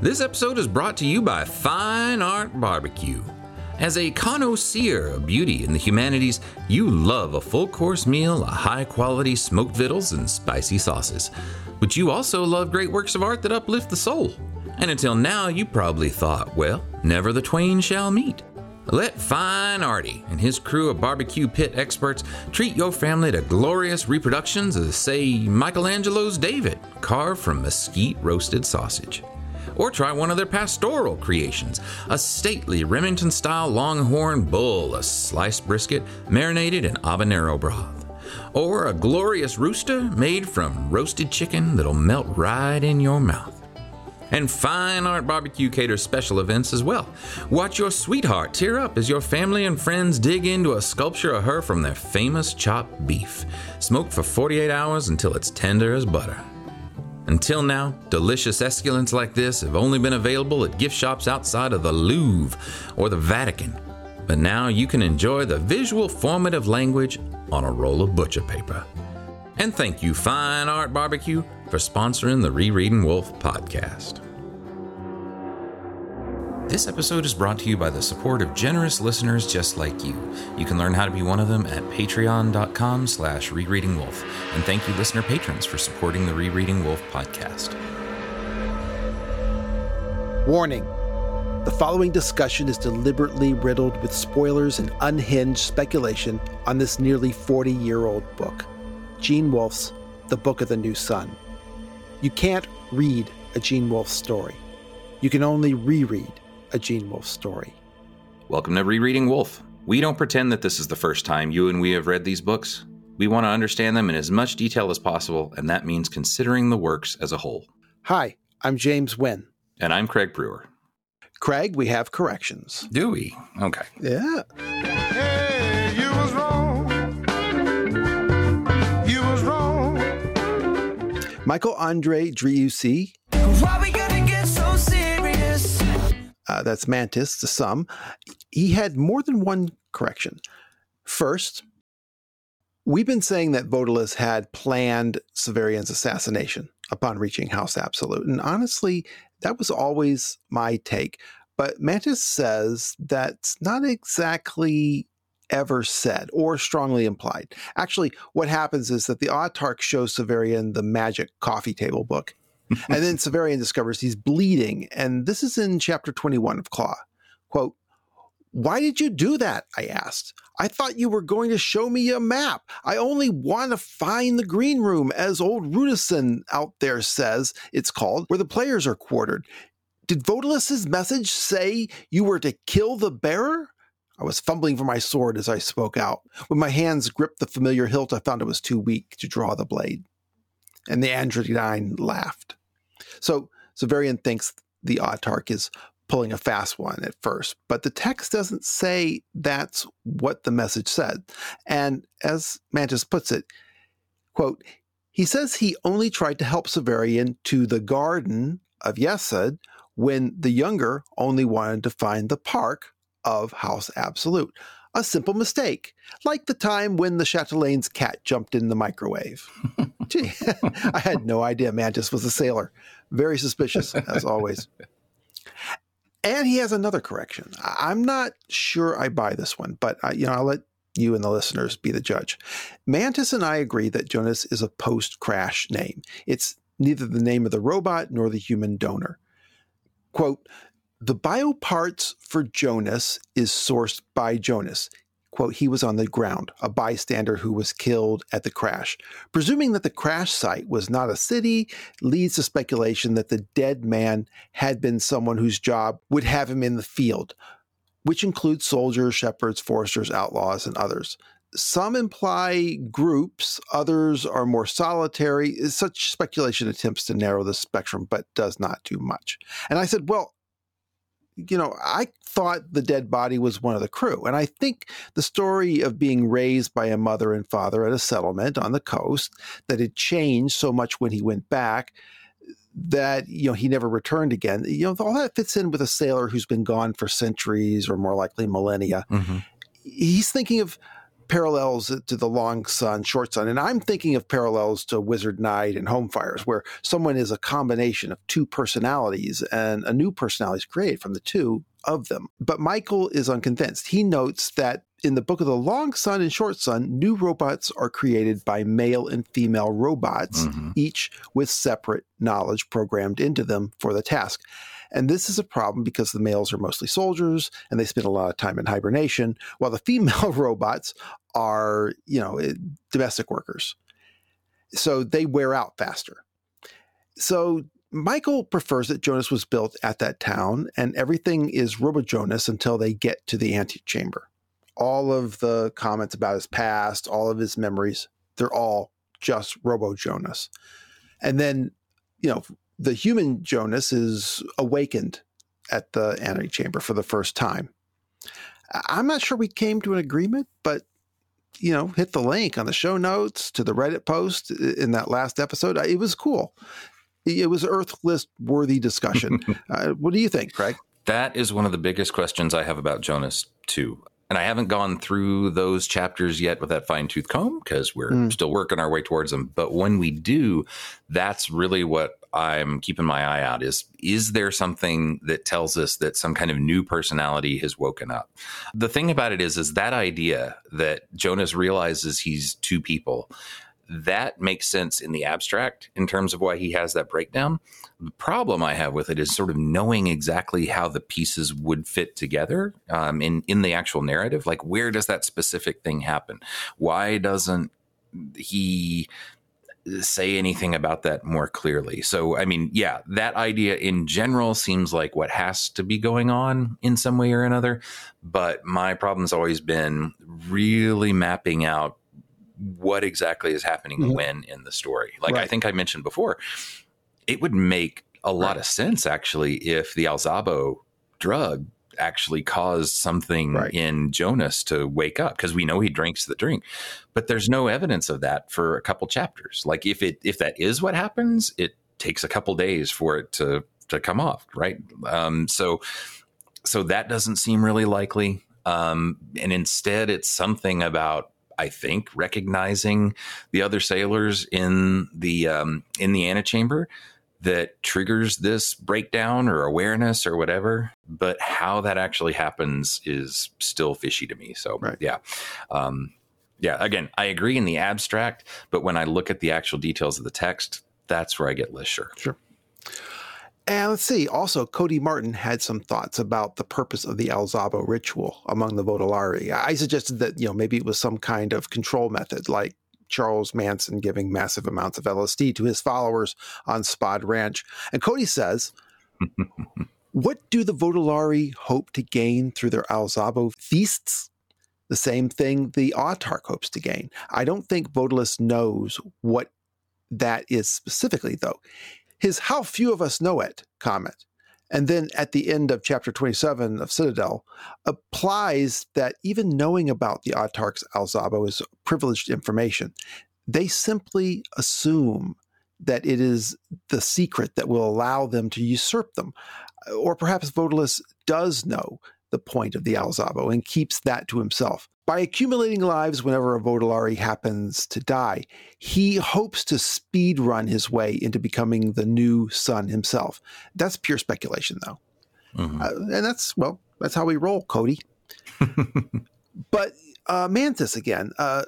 This episode is brought to you by Fine Art Barbecue. As a connoisseur of beauty in the humanities, you love a full course meal of high quality smoked victuals and spicy sauces. But you also love great works of art that uplift the soul. And until now, you probably thought, well, never the twain shall meet. Let Fine Artie and his crew of barbecue pit experts treat your family to glorious reproductions of, say, Michelangelo's David, carved from mesquite roasted sausage. Or try one of their pastoral creations a stately Remington style longhorn bull, a sliced brisket marinated in habanero broth. Or a glorious rooster made from roasted chicken that'll melt right in your mouth. And Fine Art Barbecue caters special events as well. Watch your sweetheart tear up as your family and friends dig into a sculpture of her from their famous chopped beef, smoked for 48 hours until it's tender as butter. Until now, delicious esculents like this have only been available at gift shops outside of the Louvre or the Vatican. But now you can enjoy the visual formative language on a roll of butcher paper. And thank you, Fine Art Barbecue, for sponsoring the Rereading Wolfe podcast. This episode is brought to you by the support of generous listeners just like you. You can learn how to be one of them at patreon.com slash rereadingwolf. And thank you, listener patrons, for supporting the Rereading Wolfe podcast. Warning The following discussion is deliberately riddled with spoilers and unhinged speculation on this nearly 40 year old book Gene Wolfe's The Book of the New Sun. You can't read a Gene Wolfe story, you can only reread a Gene Wolfe story. Welcome to Rereading Wolfe. We don't pretend that this is the first time you and we have read these books. We want to understand them in as much detail as possible, and that means considering the works as a whole. Hi, I'm James Wynn. And I'm Craig Brewer. Craig, we have corrections. Do we? Okay. Yeah. Hey, you was wrong. You was wrong. Michael Andre Driussi, uh, that's Mantis to some, he had more than one correction. First, we've been saying that Vodalus had planned Severian's assassination upon reaching House Absolute. And honestly, that was always my take. But Mantis says that's not exactly ever said or strongly implied. Actually, what happens is that the Autarch shows Severian the magic coffee table book. and then Severian discovers he's bleeding. And this is in chapter 21 of Claw. Quote, why did you do that? I asked. I thought you were going to show me a map. I only want to find the green room, as old Rudesind out there says it's called, where the players are quartered. Did Vodalus's message say you were to kill the bearer? I was fumbling for my sword as I spoke out. When my hands gripped the familiar hilt, I found it was too weak to draw the blade. And the Androgyne laughed. So Severian thinks the Autarch is pulling a fast one at first, but the text doesn't say that's what the message said. And as Mantis puts it, quote, he says he only tried to help Severian to the garden of Yesod when the younger only wanted to find the park of House Absolute. A simple mistake, like the time when the Chatelain's cat jumped in the microwave. Gee, I had no idea Mantis was a sailor. Very suspicious, as always. And he has another correction. I- I'm not sure I buy this one, but uh, you know, I'll let you and the listeners be the judge. Mantis and I agree that Jonas is a post-crash name. It's neither the name of the robot nor the human donor. Quote, the bioparts for Jonas is sourced by Jonas. Quote, he was on the ground, a bystander who was killed at the crash. Presuming that the crash site was not a city leads to speculation that the dead man had been someone whose job would have him in the field, which includes soldiers, shepherds, foresters, outlaws, and others. Some imply groups, others are more solitary. Such speculation attempts to narrow the spectrum, but does not do much. And I said, well, you know, I thought the dead body was one of the crew. And I think the story of being raised by a mother and father at a settlement on the coast that had changed so much when he went back that, you know, he never returned again. You know, all that fits in with a sailor who's been gone for centuries or more likely millennia. Mm-hmm. He's thinking of parallels to the long sun, short sun. And I'm thinking of parallels to Wizard Knight and Home Fires, where someone is a combination of two personalities and a new personality is created from the two of them. But Michael is unconvinced. He notes that in the book of the long sun and short sun, new robots are created by male and female robots, Mhm. each with separate knowledge programmed into them for the task. And this is a problem because the males are mostly soldiers and they spend a lot of time in hibernation, while the female robots are, you know, eh, domestic workers. So they wear out faster. So Michael prefers that Jonas was built at that town and everything is Robo Jonas until they get to the antechamber. All of the comments about his past, all of his memories, they're all just Robo Jonas. And then, you know, the human Jonas is awakened at the antechamber for the first time. I- I'm not sure we came to an agreement, but you know, hit the link on the show notes to the Reddit post in that last episode. It was cool. It was Urth list worthy discussion. uh, what do you think, Craig? That is one of the biggest questions I have about Jonas, too. And I haven't gone through those chapters yet with that fine tooth comb because we're Mm. still working our way towards them. But when we do, that's really what I'm keeping my eye out is is there something that tells us that some kind of new personality has woken up? The thing about it is is that idea that Jonas realizes he's two people that makes sense in the abstract in terms of why he has that breakdown. The problem I have with it is sort of knowing exactly how the pieces would fit together um, in in the actual narrative. Like, where does that specific thing happen? Why doesn't he say anything about that more clearly? So, I mean, yeah, that idea in general seems like what has to be going on in some way or another. But my problem's always been really mapping out what exactly is happening Mhm. when in the story. Like I think I mentioned before, it would make a lot Right. of sense actually if the Alzabo drug actually caused something Right. in Jonas to wake up because we know he drinks the drink, but there's no evidence of that for a couple chapters. Like if it if that is what happens, it takes a couple days for it to to come off, right? Um, so so that doesn't seem really likely. Um, and instead, it's something about I think recognizing the other sailors in the um, in the antechamber that triggers this breakdown or awareness or whatever. But how that actually happens is still fishy to me. So Right. yeah, um, yeah. Again, I agree in the abstract, but when I look at the actual details of the text, that's where I get less sure. And let's see. Also, Cody Martin had some thoughts about the purpose of the Alzabo ritual among the Vodalari. I suggested that you know maybe it was some kind of control method, like Charles Manson giving massive amounts of LSD to his followers on Spahn Ranch. And Cody says, "What do the Vodalari hope to gain through their Alzabo feasts?" The same thing the Autarch hopes to gain. I don't think Vodalus knows what that is specifically, though his how few of us know it comment. And then at the end of chapter 27 of Citadel, applies that even knowing about the Autarch's Alzabo is privileged information. They simply assume that it is the secret that will allow them to usurp them. Or perhaps Vodalus does know the point of the Alzabo and keeps that to himself. By accumulating lives whenever a Vodalari happens to die, he hopes to speed run his way into becoming the new sun himself. That's pure speculation, though. Mhm. Uh, and that's, well, that's how we roll, Cody. but uh, Mantis again, uh,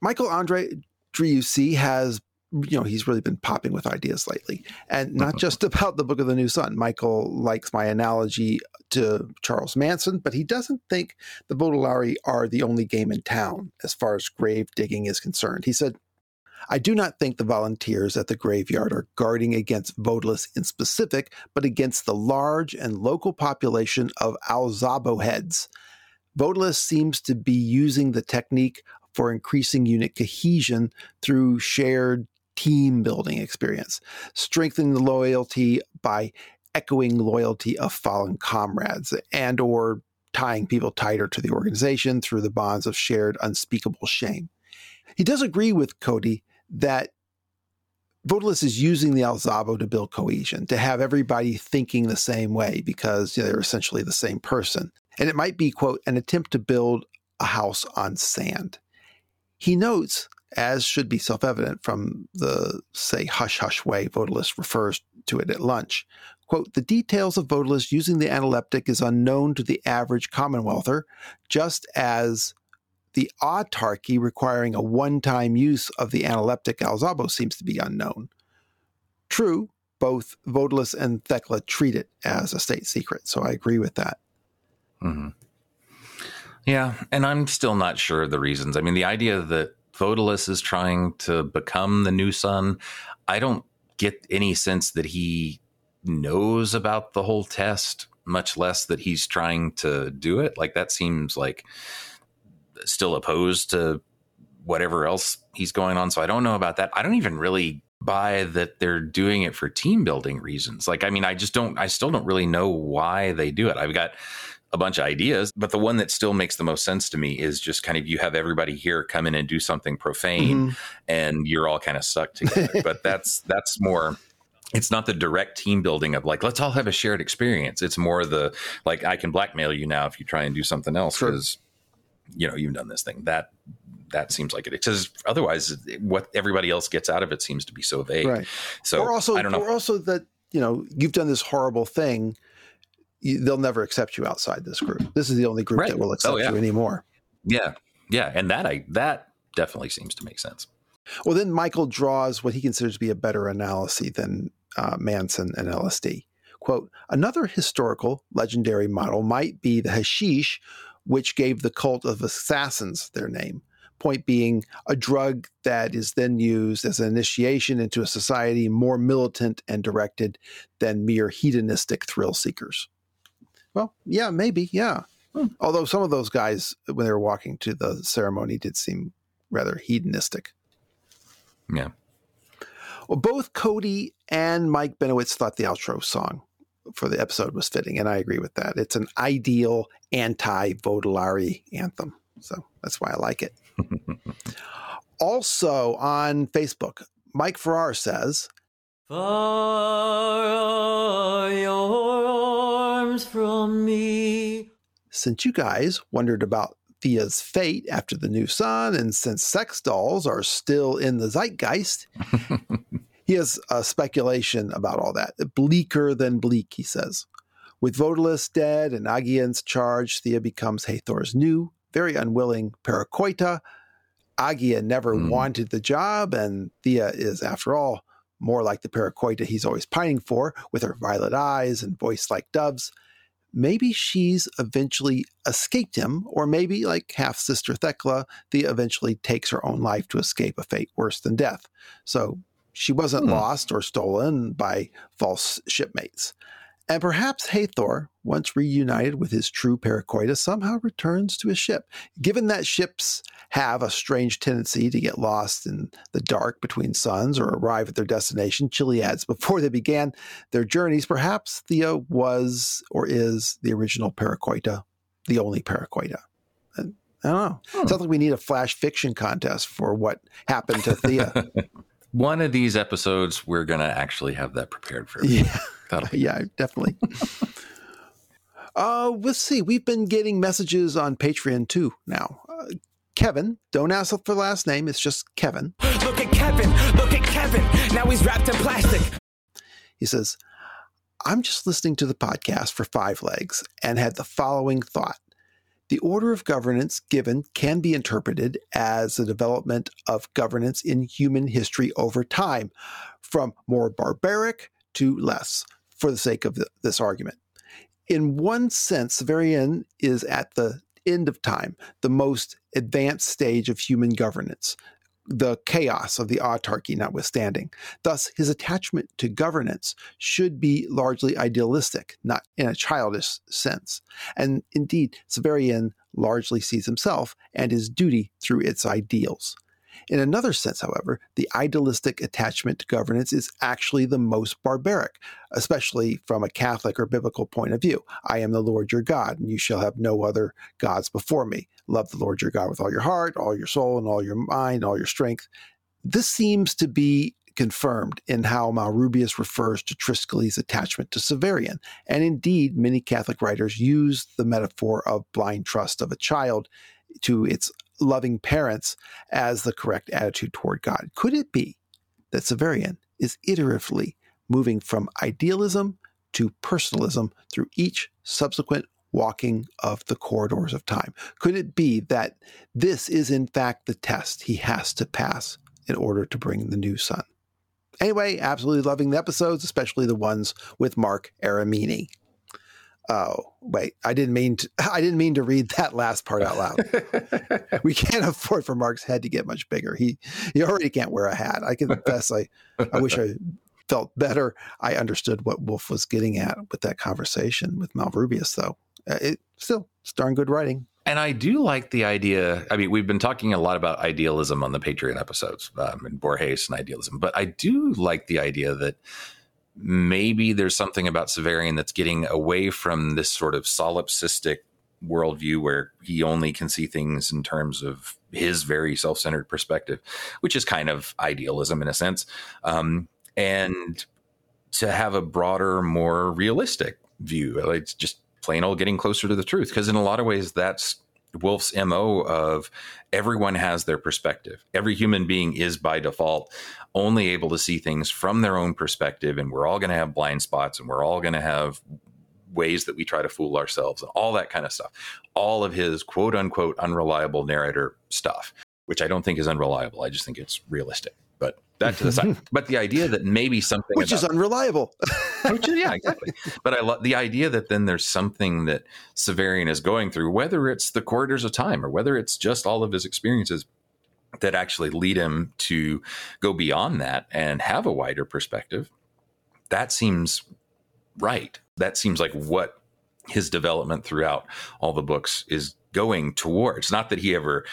Michael Andre Driussi has, you know, he's really been popping with ideas lately. And not uh-huh. just about the Book of the New Sun. Michael likes my analogy to Charles Manson, but he doesn't think the Vodalari are the only game in town as far as grave digging is concerned. He said, I do not think the volunteers at the graveyard are guarding against Vodalus in specific, but against the large and local population of Alzabo heads. Vodalus seems to be using the technique for increasing unit cohesion through shared team building experience, strengthening the loyalty by echoing loyalty of fallen comrades and or tying people tighter to the organization through the bonds of shared unspeakable shame. He does agree with Cody that Vodalus is using the Alzabo to build cohesion, to have everybody thinking the same way because you know, they're essentially the same person. And it might be, quote, an attempt to build a house on sand. He notes, as should be self evident from the, say, hush hush way Vodalus refers to it at lunch, quote, the details of Vodalus using the analeptic is unknown to the average Commonwealther, just as the autarky requiring a one time use of the analeptic Alzabo seems to be unknown. True, both Vodalus and Thecla treat it as a state secret, so I agree with that. hmm Yeah, and I'm still not sure of the reasons. I mean, the idea that Vodalus is trying to become the new sun, I don't get any sense that he knows about the whole test, much less that he's trying to do it. Like that seems like still opposed to whatever else he's going on. So I don't know about that. I don't even really buy that they're doing it for team building reasons. Like, I mean, I just don't, I still don't really know why they do it. I've got a bunch of ideas, but the one that still makes the most sense to me is just kind of you have everybody here come in and do something profane Mhm. and you're all kind of stuck together. but that's, that's more, it's not the direct team building of like, let's all have a shared experience. It's more the like, I can blackmail you now if you try and do something else Sure. because, you know, you've done this thing. That, that seems like it. Because otherwise, what everybody else gets out of it seems to be so vague. Right. So or also, I don't know. or also that you know you've done this horrible thing. They'll never accept you outside this group. This is the only group Right. that will accept Oh, yeah. you anymore. Yeah, yeah, and that I that definitely seems to make sense. Well, then Michael draws what he considers to be a better analysis than uh, Manson and LSD. Quote, another historical legendary model might be the hashish, which gave the cult of assassins their name. Point being, a drug that is then used as an initiation into a society more militant and directed than mere hedonistic thrill seekers. Well, yeah, maybe, yeah. Hmm. Although some of those guys, when they were walking to the ceremony, did seem rather hedonistic. Yeah. Well, both Cody and Mike Benowitz thought the outro song for the episode was fitting, and I agree with that. It's an ideal anti Vodalari anthem. So that's why I like it. also on Facebook, Mike Farrar says, Far are your arms from me. Since you guys wondered about Thea's fate after the new sun, and since sex dolls are still in the zeitgeist, he has a speculation about all that. Bleaker than bleak, he says. With Vodalus dead and Agian's charge, Thea becomes Hethor's new, very unwilling paracoita. Agia never Hmm. wanted the job, and Thea is, after all, more like the paracoita he's always pining for, with her violet eyes and voice like doves. Maybe she's eventually escaped him, or maybe, like half sister Thecla, Thea eventually takes her own life to escape a fate worse than death. So she wasn't Hmm. lost or stolen by false shipmates. And perhaps Hethor, once reunited with his true paracoita, somehow returns to his ship. Given that ships have a strange tendency to get lost in the dark between suns or arrive at their destination, Chili adds, before they began their journeys, perhaps Thea was or is the original paracoita, the only paracoita. And I don't know. Hmm. Sounds like we need a flash fiction contest for what happened to Thea. One of these episodes, we're gonna actually have that prepared for. you. yeah. That'll be yeah, definitely. uh, let's see. We've been getting messages on Patreon too now. Uh, Kevin, don't ask for last name. It's just Kevin. Look at Kevin, look at Kevin. Now he's wrapped in plastic. He says, I'm just listening to the podcast for five legs and had the following thought. The order of governance given can be interpreted as a development of governance in human history over time, from more barbaric to less, for the sake of th- this argument. In one sense, Severian is at the end of time, the most advanced stage of human governance, the chaos of the autarky notwithstanding. Thus, his attachment to governance should be largely idealistic, not in a childish sense. And indeed, Severian largely sees himself and his duty through its ideals. In another sense, however, the idealistic attachment to governance is actually the most barbaric, especially from a Catholic or biblical point of view. I am the Lord your God, and you shall have no other gods before me. Love the Lord your God with all your heart, all your soul, and all your mind, all your strength. This seems to be confirmed in how Malrubius refers to Triskele's attachment to Severian. And indeed, many Catholic writers use the metaphor of blind trust of a child to its loving parents as the correct attitude toward God. Could it be that Severian is iteratively moving from idealism to personalism through each subsequent walking of the corridors of time? Could it be that this is, in fact, the test he has to pass in order to bring the new sun? Anyway, absolutely loving the episodes, especially the ones with Marc Aramini. Oh, wait, I didn't mean to, I didn't mean to read that last part out loud. we can't afford for Marc's head to get much bigger. He he already can't wear a hat. I confess I I wish I felt better. I understood what Wolfe was getting at with that conversation with Malrubius, though. Uh, It still it's darn good writing. And I do like the idea. I mean, we've been talking a lot about idealism on the Patreon episodes um, and Borges and idealism, but I do like the idea that maybe there's something about Severian that's getting away from this sort of solipsistic worldview where he only can see things in terms of his very self-centered perspective, which is kind of idealism in a sense, um, and to have a broader, more realistic view. It's just plain old getting closer to the truth. Because in a lot of ways, that's Wolfe's MO of everyone has their perspective. Every human being is by default only able to see things from their own perspective. And we're all going to have blind spots and we're all going to have ways that we try to fool ourselves and all that kind of stuff. All of his quote unquote unreliable narrator stuff, which I don't think is unreliable. I just think it's realistic. But that to the side. But the idea that maybe something Which is unreliable. which is, yeah, exactly. But I love the idea that then there's something that Severian is going through, whether it's the corridors of time or whether it's just all of his experiences that actually lead him to go beyond that and have a wider perspective. That seems right. That seems like what his development throughout all the books is going towards. Not that he ever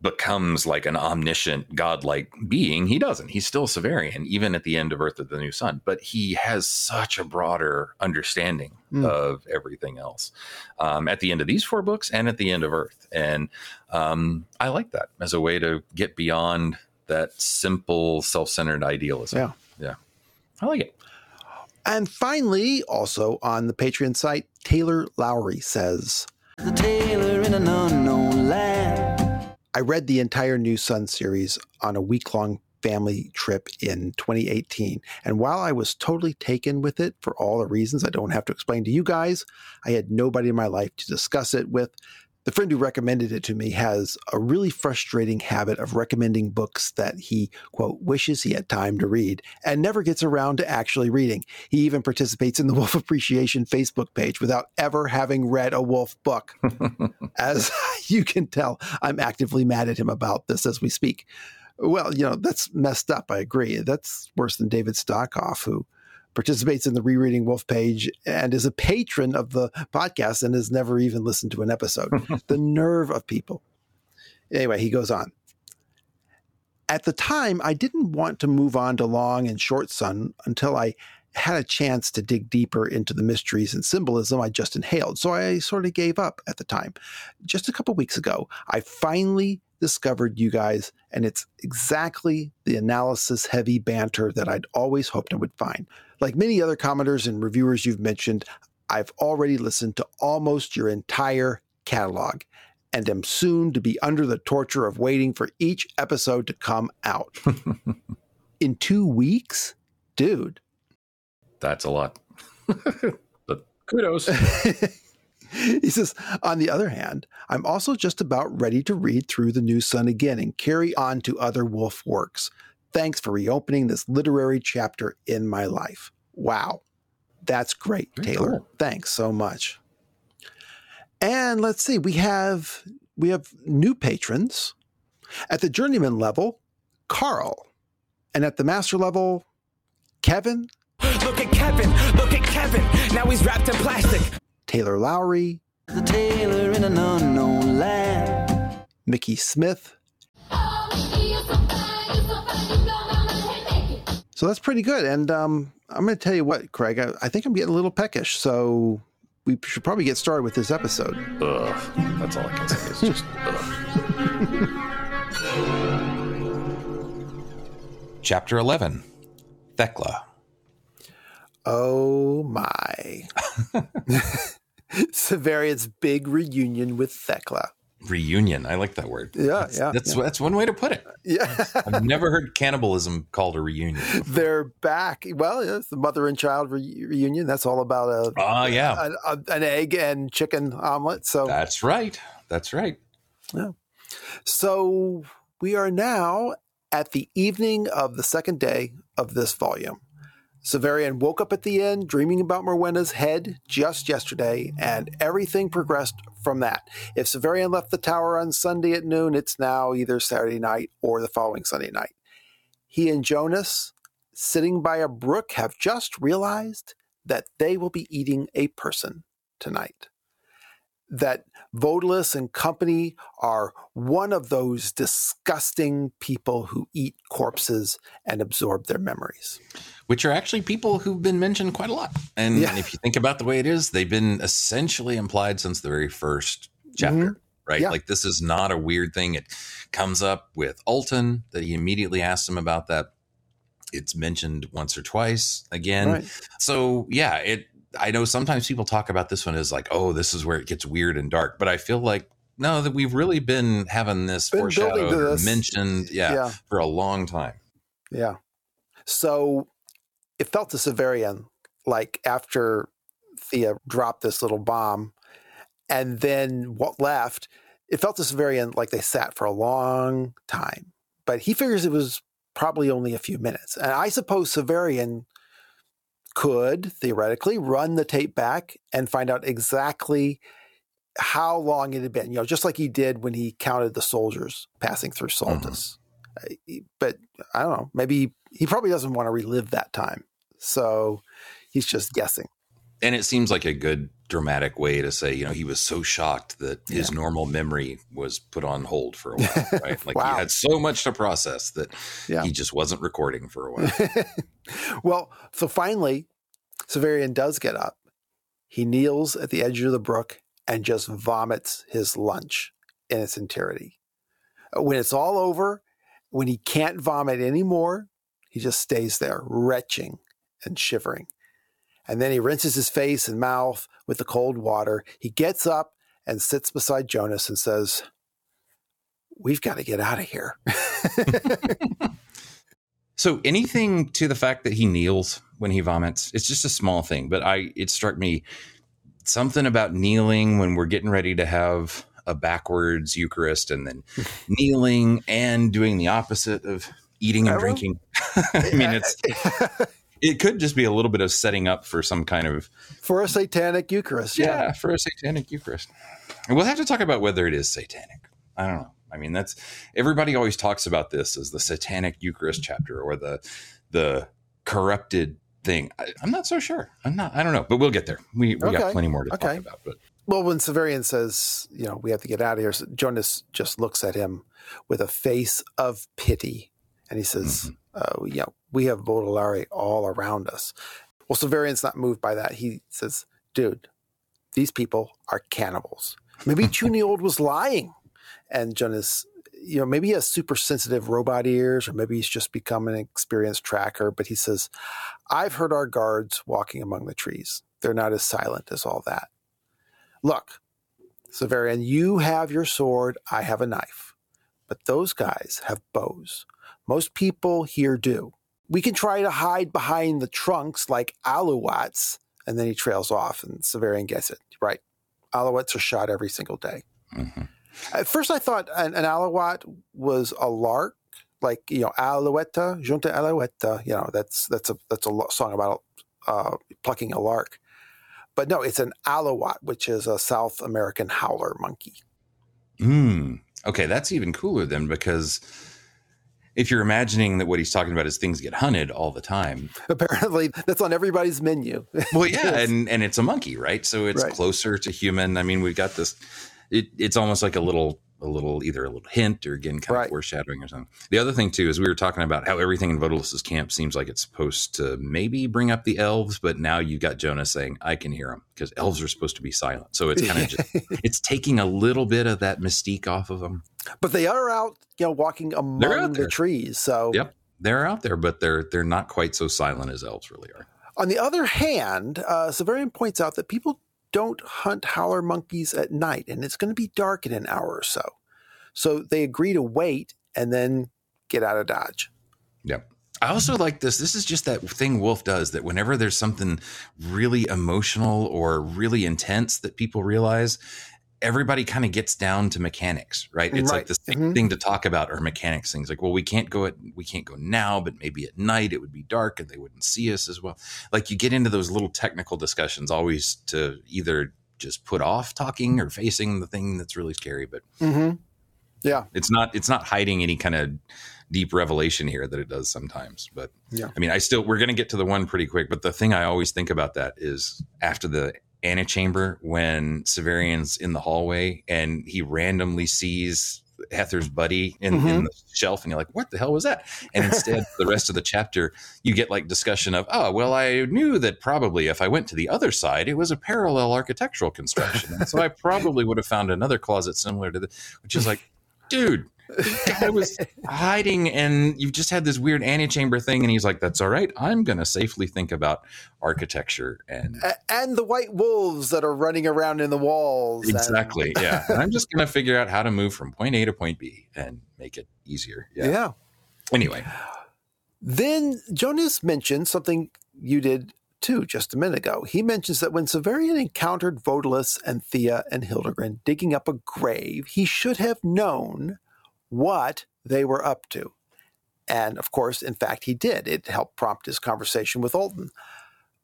becomes like an omniscient godlike being he doesn't he's still severian even at the end of Urth of the new sun but he has such a broader understanding Mm. of everything else um, at the end of these four books and at the end of Urth and um, i like that as a way to get beyond that simple self-centered idealism Yeah. yeah i like it And finally, also on the Patreon site, Taylor Lowry says, The tailor in an unknown land. I read the entire New Sun series on a week long family trip in 2018. And while I was totally taken with it for all the reasons I don't have to explain to you guys, I had nobody in my life to discuss it with. The friend who recommended it to me has a really frustrating habit of recommending books that he, quote, wishes he had time to read and never gets around to actually reading. He even participates in the Wolfe Appreciation Facebook page without ever having read a Wolfe book. As you can tell, I'm actively mad at him about this as we speak. Well, you know, that's messed up. I agree. That's worse than David Stockoff, who participates in the Rereading Wolfe page and is a patron of the podcast and has never even listened to an episode. the nerve of people. Anyway, he goes on. At the time, I didn't want to move on to Long and Short Sun until I had a chance to dig deeper into the mysteries and symbolism I just inhaled. So I sort of gave up at the time. Just a couple weeks ago, I finally discovered you guys, and it's exactly the analysis heavy banter that I'd always hoped I would find. Like many other commenters and reviewers you've mentioned, I've already listened to almost your entire catalog and am soon to be under the torture of waiting for each episode to come out. In two weeks? Dude. that's a lot but kudos he says, on the other hand, I'm also just about ready to read through The New Sun again and carry on to other Wolfe works. Thanks for reopening this literary chapter in my life. Wow. That's great, Very Taylor. cool. Thanks so much. And let's see, we have we have new patrons. At the journeyman level, Carl. And at the master level, Kevin, Look at Kevin, look at Kevin. Now he's wrapped in plastic. Taylor Lowry, The tailor in an unknown land. Mickey Smith, So that's pretty good. And um, I'm going to tell you what, Craig, I, I think I'm getting a little peckish. So we should probably get started with this episode. ugh that's all i can say it's just chapter 11 Thecla Oh my. Severian's big reunion with Thecla. Reunion. I like that word. Yeah, that's, yeah, That's yeah. that's one way to put it. Yeah, I've never heard cannibalism called a reunion. they're back. Well, yeah, it's the mother and child re- reunion. That's all about a, Ah, yeah, an, a- an egg and chicken omelet. So, that's right. That's right. Yeah. So we are now at the evening of the second day of this volume. Severian woke up at the end dreaming about Morwenna's head just yesterday, and everything progressed from that. If Severian left the tower on Sunday at noon, it's now either Saturday night or the following Sunday night. He and Jonas, sitting by a brook, have just realized that they will be eating a person tonight. That Vodalus and company are one of those disgusting people who eat corpses and absorb their memories. Which are actually people who've been mentioned quite a lot. And Yeah. if you think about the way it is, they've been essentially implied since the very first chapter, right? Mm-hmm. Yeah. Like this is not a weird thing. It comes up with Alton that he immediately asks him about that. It's mentioned once or twice again. Right. So yeah, it I know sometimes people talk about this one as like, oh, this is where it gets weird and dark, but I feel like no, that we've really been having this Been foreshadowed this. mentioned, yeah, Yeah. for a long time. Yeah. So it felt to Severian like after Thea dropped this little bomb and then what left, it felt to Severian like they sat for a long time. But he figures it was probably only a few minutes. And I suppose Severian could theoretically run the tape back and find out exactly how long it had been, you know, just like he did when he counted the soldiers passing through Saltus. Uh, he- But I don't know, maybe he probably doesn't want to relive that time. So he's just guessing. and it seems like a good dramatic way to say, you know, he was so shocked that his normal memory was put on hold for a while, right? Like Wow. he had so much to process that Yeah. he just wasn't recording for a while. well, so finally, Severian does get up. He kneels at the edge of the brook and just vomits his lunch in its entirety. When it's all over, when he can't vomit anymore, he just stays there, retching and shivering. And then he rinses his face and mouth with the cold water. He gets up and sits beside Jonas and says, We've got to get out of here. so anything to the fact that he kneels when he vomits, it's just a small thing, but I it struck me something about kneeling when we're getting ready to have a backwards Eucharist and then kneeling and doing the opposite of eating and drinking. I mean, it's it could just be a little bit of setting up for some kind of for a satanic Eucharist. yeah, for a satanic Eucharist. And we'll have to talk about whether it is satanic. I don't know. I mean, that's everybody always talks about this as the satanic Eucharist chapter or the the corrupted thing. I, I'm not so sure. I'm not. I don't know, but we'll get there. We we got plenty more to Okay. talk about. But Well, when Severian says, you know, we have to get out of here, Jonas just looks at him with a face of pity. And he says, mm-hmm. Uh, you know, we have Vodalari all around us. Well, Severian's not moved by that. He says, dude, these people are cannibals. Maybe Chuniold was lying. And Jonas, you know, maybe he has super sensitive robot ears, or maybe he's just become an experienced tracker. But he says, I've heard our guards walking among the trees. They're not as silent as all that. Look, Severian, you have your sword, I have a knife. But those guys have bows. Most people here do. We can try to hide behind the trunks like alouettes, and then he trails off, and Severian gets it. Right. Alouettes are shot every single day. mhm. At first, I thought an, an alouette was a lark, like you know, alouette, junta alouette. You know, that's that's a that's a song about uh, plucking a lark. But no, it's an alouette, which is a South American howler monkey. Mm. Okay, that's even cooler then because if you're imagining that what he's talking about is things get hunted all the time, Apparently, that's on everybody's menu. well, yeah, and and it's a monkey, right? So it's Right. closer to human. I mean, we've got this. It, it's almost like a little, a little, either a little hint or again, kind Right. of foreshadowing or something. The other thing too is we were talking about how everything in Vodalus's camp seems like it's supposed to maybe bring up the elves, but now you got Jonas saying, "I can hear them," because elves are supposed to be silent. So it's kind of just, it's taking a little bit of that mystique off of them. but they are out, you know, walking among the trees. So, Yep, they're out there, but they're they're not quite so silent as elves really are. on the other hand, uh, Severian points out that people don't hunt howler monkeys at night, and it's going to be dark in an hour or so. So they agree to wait and then get out of Dodge. Yep. I also like this. This is just that thing Wolfe does that whenever there's something really emotional or really intense that people realize, everybody kind of gets down to mechanics, right? It's Right. like this Mhm. thing to talk about are mechanics things. Like, well, we can't go at we can't go now, but maybe at night it would be dark and they wouldn't see us as well. Like you get into those little technical discussions always to either just put off talking or facing the thing that's really scary, but Mm-hmm. Yeah. it's not it's not hiding any kind of deep revelation here that it does sometimes but Yeah. i mean i still we're going to get to the one pretty quick but the thing i always think about that is after the antechamber when severian's in the hallway and he randomly sees Hethor's buddy in, in Mhm. the shelf, and you're like, "What the hell was that?" And instead, the rest of the chapter, you get like discussion of, "Oh, well, I knew that probably if I went to the other side, it was a parallel architectural construction, and so I probably would have found another closet similar to the." Which is like, dude, guy was hiding, and you just had this weird antechamber thing, and he's like, "That's all right. I'm going to safely think about architecture and." A- and the white wolves that are running around in the walls. and- Exactly. Yeah. And I'm just going to figure out how to move from point A to point B and make it easier. Yeah. yeah. Anyway, Then Jonas mentioned something you did too just a minute ago. He mentions that when Severian encountered Vodalus and Thea and Hildegard digging up a grave, he should have known what they were up to. And of course, in fact, he did. It helped prompt his conversation with Alden.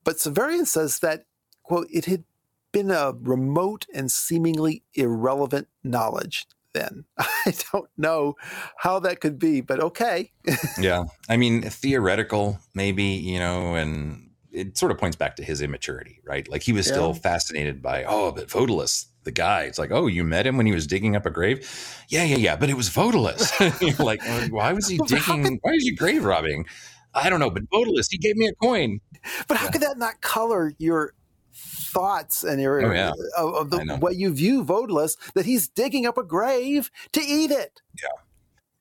But Severian says that, quote, it had been a remote and seemingly irrelevant knowledge then. I don't know how that could be, but okay. yeah. I mean, theoretical, maybe, you know, and it sort of points back to his immaturity, right? Like he was still fascinated by, oh, but Vodalus, the guy. It's like, oh, you met him when he was digging up a grave? Yeah, yeah, yeah. But it was Vodalus. You're like, well, why was he digging? Why is he grave robbing? I don't know, but Vodalus, he gave me a coin. But how could that not color your thoughts and your Oh, yeah. Uh, of, of the way you view Vodalus that he's digging up a grave to eat it? Yeah.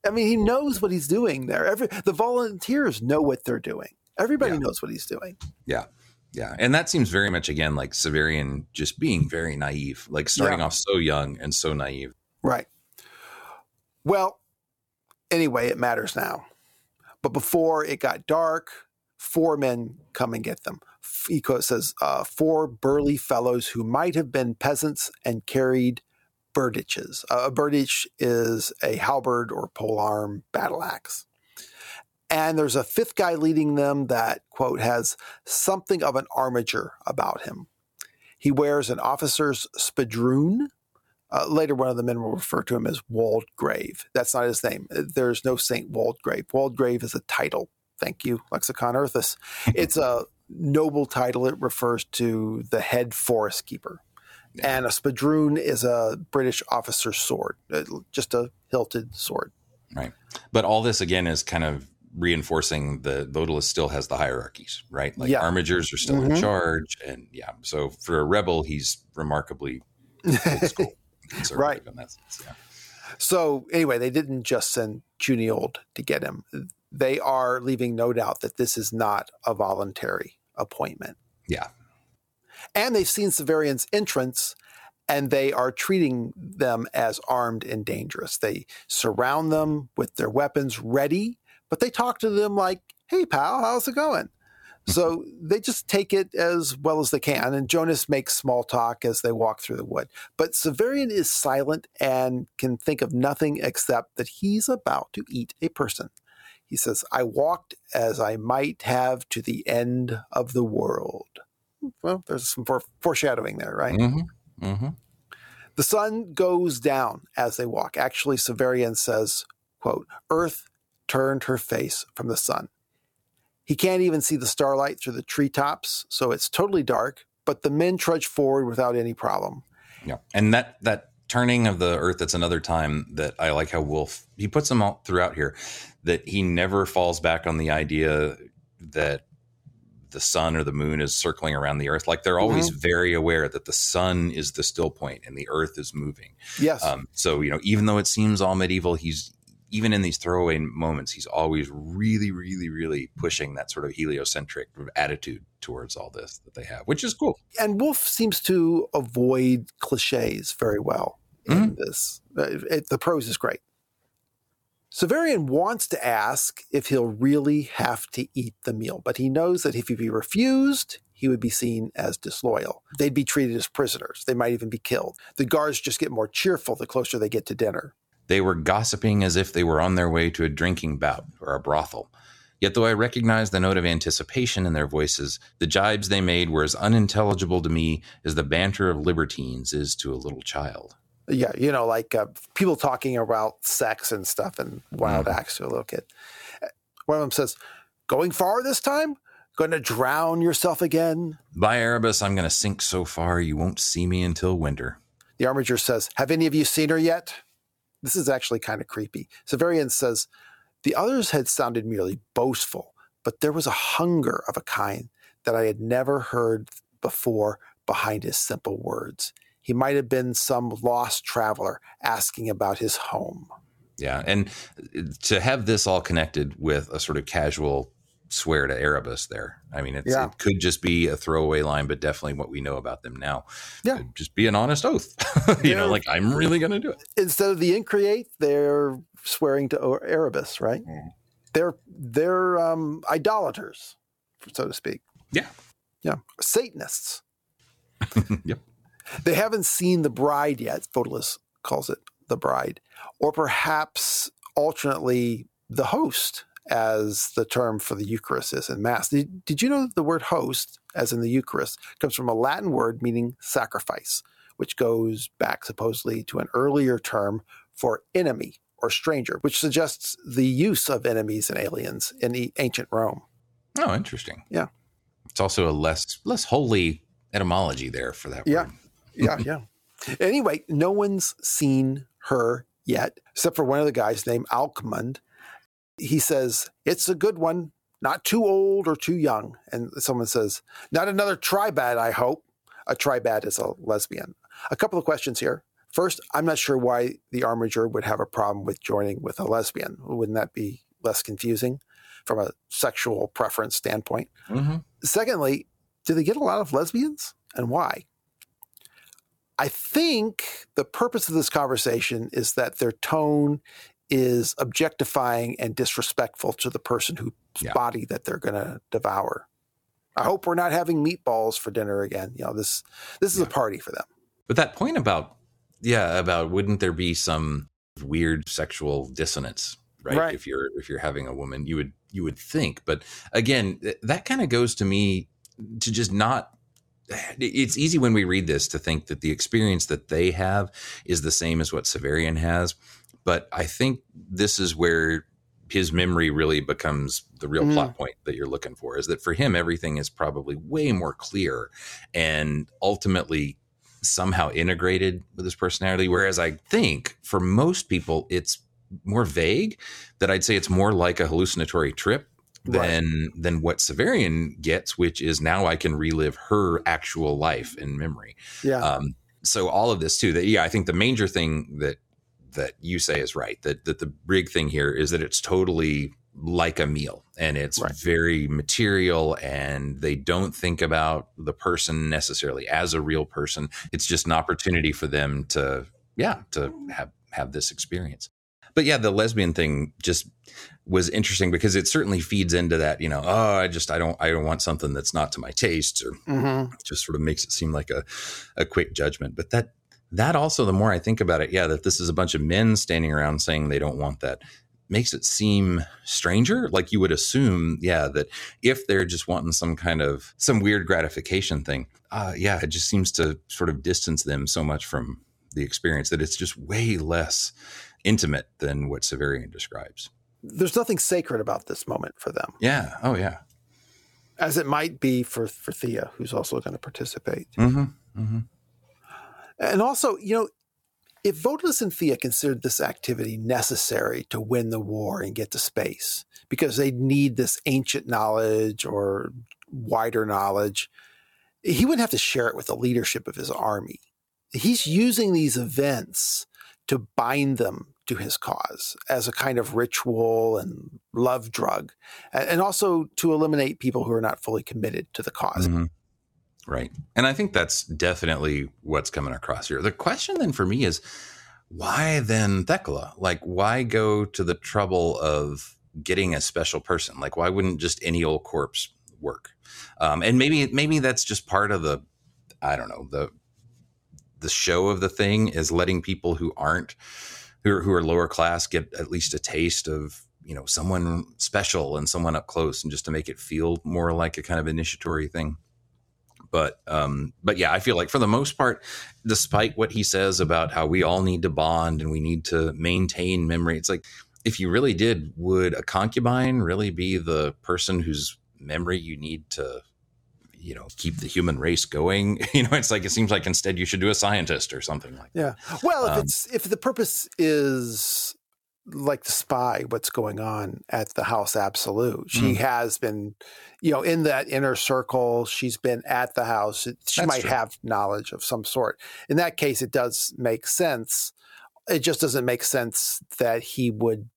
I mean, he knows what he's doing there. Every the volunteers know what they're doing. Everybody Yeah. knows what he's doing. Yeah. Yeah. And that seems very much, again, like Severian just being very naive, like starting Yeah. off so young and so naive. Right. Well, anyway, it matters now. But before it got dark, four men come and get them. Eco says uh, four burly fellows who might have been peasants and carried berdiches. Uh, a berdiche is a halberd or polearm battle axe. And there's a fifth guy leading them that, quote, has something of an armiger about him. He wears an officer's spadroon, uh, later, one of the men will refer to him as Waldgrave. That's not his name. There's no Saint Waldgrave. Waldgrave is a title. Thank you, Lexicon Urthus. It's a noble title. It refers to the head forest keeper. And a spadroon is a British officer's sword, uh, just a hilted sword. Right. But all this, again, is kind of reinforcing the Vodalus still has the hierarchies, right? Like Yeah. armigers are still Mhm. in charge. And yeah. So for a rebel, he's remarkably old school. Right. in that sense, yeah. So anyway, they didn't just send Juniold to get him. They are leaving no doubt that this is not a voluntary appointment. Yeah. And they've seen Severian's entrance and they are treating them as armed and dangerous. They surround them with their weapons ready, but they talk to them like, hey, pal, how's it going? So they just take it as well as they can. And Jonas makes small talk as they walk through the wood. But Severian is silent and can think of nothing except that he's about to eat a person. He says, I walked as I might have to the end of the world. Well, there's some foreshadowing there, right? Mm-hmm. Mm-hmm. The sun goes down as they walk. Actually, Severian says, quote, Urth turned her face from the sun. He can't even see the starlight through the treetops, so it's totally dark, but the men trudge forward without any problem. Yeah. And that that turning of the earth that's another time that I like how Wolfe he puts them all throughout here that he never falls back on the idea that the sun or the moon is circling around the earth like they're always very aware that the sun is the still point and the earth is moving Yes. um, so you know even though it seems all medieval he's even in these throwaway moments, he's always really, really, really pushing that sort of heliocentric attitude towards all this that they have, which is cool. And Wolfe seems to avoid cliches very well in this. Uh, it- the prose is great. Severian wants to ask if he'll really have to eat the meal, but he knows that if he be refused, he would be seen as disloyal. They'd be treated as prisoners. They might even be killed. The guards just get more cheerful the closer they get to dinner. They were gossiping as if they were on their way to a drinking bout or a brothel. Yet, though I recognized the note of anticipation in their voices, the jibes they made were as unintelligible to me as the banter of libertines is to a little child. Yeah, you know, like uh, people talking about sex and stuff and wild acts to a little kid. One of them says, Going far this time? Going to drown yourself again? By Erebus, I'm going to sink so far you won't see me until winter. The armiger says, Have any of you seen her yet? This is actually kind of creepy. Severian says, The others had sounded merely boastful, but there was a hunger of a kind that I had never heard before behind his simple words. He might have been some lost traveler asking about his home. Yeah, and to have this all connected with a sort of casual swear to Erebus there. I mean, it's, Yeah. it could just be a throwaway line, but definitely what we know about them now. Yeah. Could just be an honest oath. you know, like I'm really going to do it. Instead of the increate, they're swearing to Erebus, right? They're they're um, idolaters, so to speak. Yeah. Yeah, Satanists. Yep. They haven't seen the bride yet. Vodalus calls it the bride, or perhaps alternately the host, as the term for the Eucharist is in Mass. Did, did you know that the word host, as in the Eucharist, comes from a Latin word meaning sacrifice, which goes back supposedly to an earlier term for enemy or stranger, which suggests the use of enemies and aliens in the ancient Rome. Oh, interesting. Yeah. It's also a less less holy etymology there for that Yeah. word. yeah, yeah. Anyway, no one's seen her yet, except for one of the guys named Alkmund. He says, It's a good one, not too old or too young. And someone says, Not another tribad, I hope. A tribad is a lesbian. A couple of questions here. First, I'm not sure why the armiger would have a problem with joining with a lesbian. Wouldn't that be less confusing from a sexual preference standpoint? hmm Secondly, do they get a lot of lesbians and why? I think the purpose of this conversation is that their tone is objectifying and disrespectful to the person whose Yeah. body that they're going to devour. I hope we're not having meatballs for dinner again. You know, this this is a party for them. But that point about yeah, about wouldn't there be some weird sexual dissonance, right? Right. If you're if you're having a woman, you would you would think. But again, th- that kind of goes to me to just not it's easy when we read this to think that the experience that they have is the same as what Severian has. But I think this is where his memory really becomes the real Mm. plot point that you're looking for is that for him, everything is probably way more clear and ultimately somehow integrated with his personality. Whereas I think for most people, it's more vague that I'd say it's more like a hallucinatory trip Right. than than what Severian gets, which is now I can relive her actual life in memory. Yeah. Um, so all of this too. That yeah, I think the major thing that that you say is right. That that the big thing here is that it's totally like a meal and it's Right. very material and they don't think about the person necessarily as a real person it's just an opportunity for them to yeah to have have this experience but yeah the lesbian thing just was interesting because it certainly feeds into that you know oh i just i don't i don't want something that's not to my taste or Mhm. just sort of makes it seem like a, a quick judgment. But that that also, the more I think about it, yeah, that this is a bunch of men standing around saying they don't want that makes it seem stranger. Like you would assume, yeah, that if they're just wanting some kind of some weird gratification thing, uh, yeah, it just seems to sort of distance them so much from the experience that it's just way less intimate than what Severian describes. There's nothing sacred about this moment for them, Yeah. Oh, yeah. as it might be for for Thea, who's also going to participate. Mm-hmm. Mm-hmm. And also, you know, if Vodalus and Thea considered this activity necessary to win the war and get to space, because they need this ancient knowledge or wider knowledge, he wouldn't have to share it with the leadership of his army. He's using these events to bind them to his cause as a kind of ritual and love drug, and also to eliminate people who are not fully committed to the because Mhm. Right. And I think that's definitely what's coming across here. The question then for me is why then Thecla? Like, why go to the trouble of getting a special person? Like, why wouldn't just any old corpse work? Um, and maybe maybe that's just part of the I don't know the the show of the thing is letting people who aren't who are, who are lower class get at least a taste of you know someone special and someone up close and just to make it feel more like a kind of initiatory thing but um but yeah i feel like for the most part despite what he says about how we all need to bond and we need to maintain memory it's like if you really did would a concubine really be the person whose memory you need to you know keep the human race going you know it's like it seems like instead you should do a scientist or something like that Yeah. Well, if Um, it's if the purpose is like to spy what's going on at the House Absolute, she Mm. has been, you know, in that inner circle. She's been at the house. She That's might true. have knowledge of some sort. In that case, it does make sense. It just doesn't make sense that he would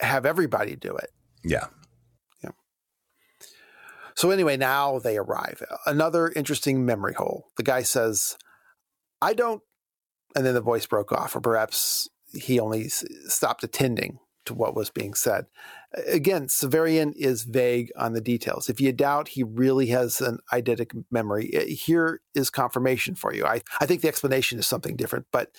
have everybody do it. yeah So anyway, now they arrive. Another interesting memory hole. The guy says, "I don't," and then the voice broke off, or perhaps he only s- stopped attending to what was being said. Again, Severian is vague on the details. If you doubt he really has an eidetic memory, here is confirmation for you. I, I think the explanation is something different, but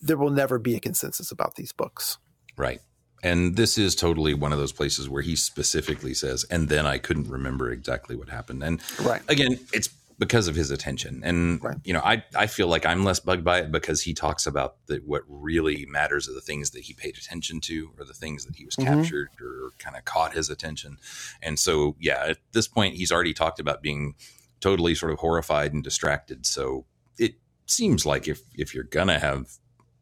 there will never be a consensus about these books. Right. And this is totally one of those places where he specifically says, and then I couldn't remember exactly what happened. And Right. again, it's because of his attention. And, Right. you know, I, I feel like I'm less bugged by it because he talks about the, what really matters are the things that he paid attention to or the things that he was Mhm. captured or kind of caught his attention. And so, yeah, at this point, he's already talked about being totally sort of horrified and distracted. So it seems like if, if you're going to have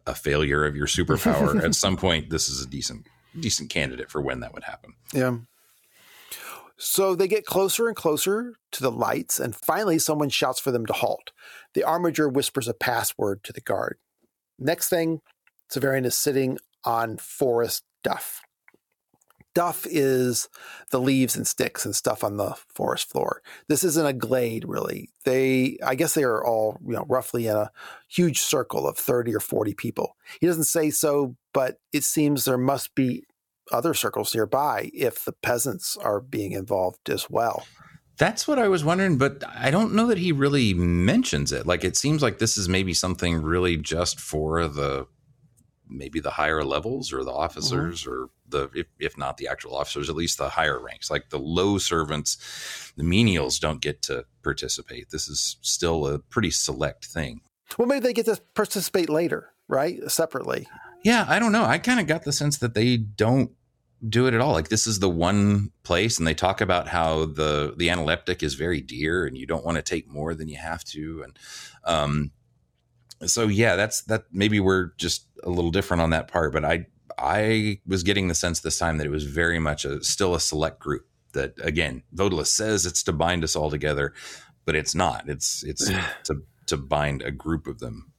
a failure of your superpower at some point this is a decent decent candidate for when that would happen Yeah. So they get closer and closer to the lights, and finally, someone shouts for them to halt. The armiger whispers a password to the guard. Next thing, Severian is sitting on forest duff. Duff is the leaves and sticks and stuff on the forest floor. This isn't a glade, really. They, I guess, they are all, you know, roughly in a huge circle of thirty or forty people. He doesn't say so, but it seems there must be other circles nearby if the peasants are being involved as well. that's what i was wondering but i don't know that he really mentions it like it seems like this is maybe something really just for the maybe the higher levels or the mm-hmm. officers or the if, if not the actual officers at least the higher ranks like the low servants the menials don't get to participate this is still a pretty select thing Well, maybe they get to participate later, right? Separately. Yeah, I don't know. I kind of got the sense that they don't do it at all. Like this is the one place, and they talk about how the the analeptic is very dear, and you don't want to take more than you have to, and um, so yeah, that's that. Maybe we're just a little different on that part, but I I was getting the sense this time that it was very much a still a select group. That again, Vodalus says it's to bind us all together, but it's not. It's it's to to bind a group of them.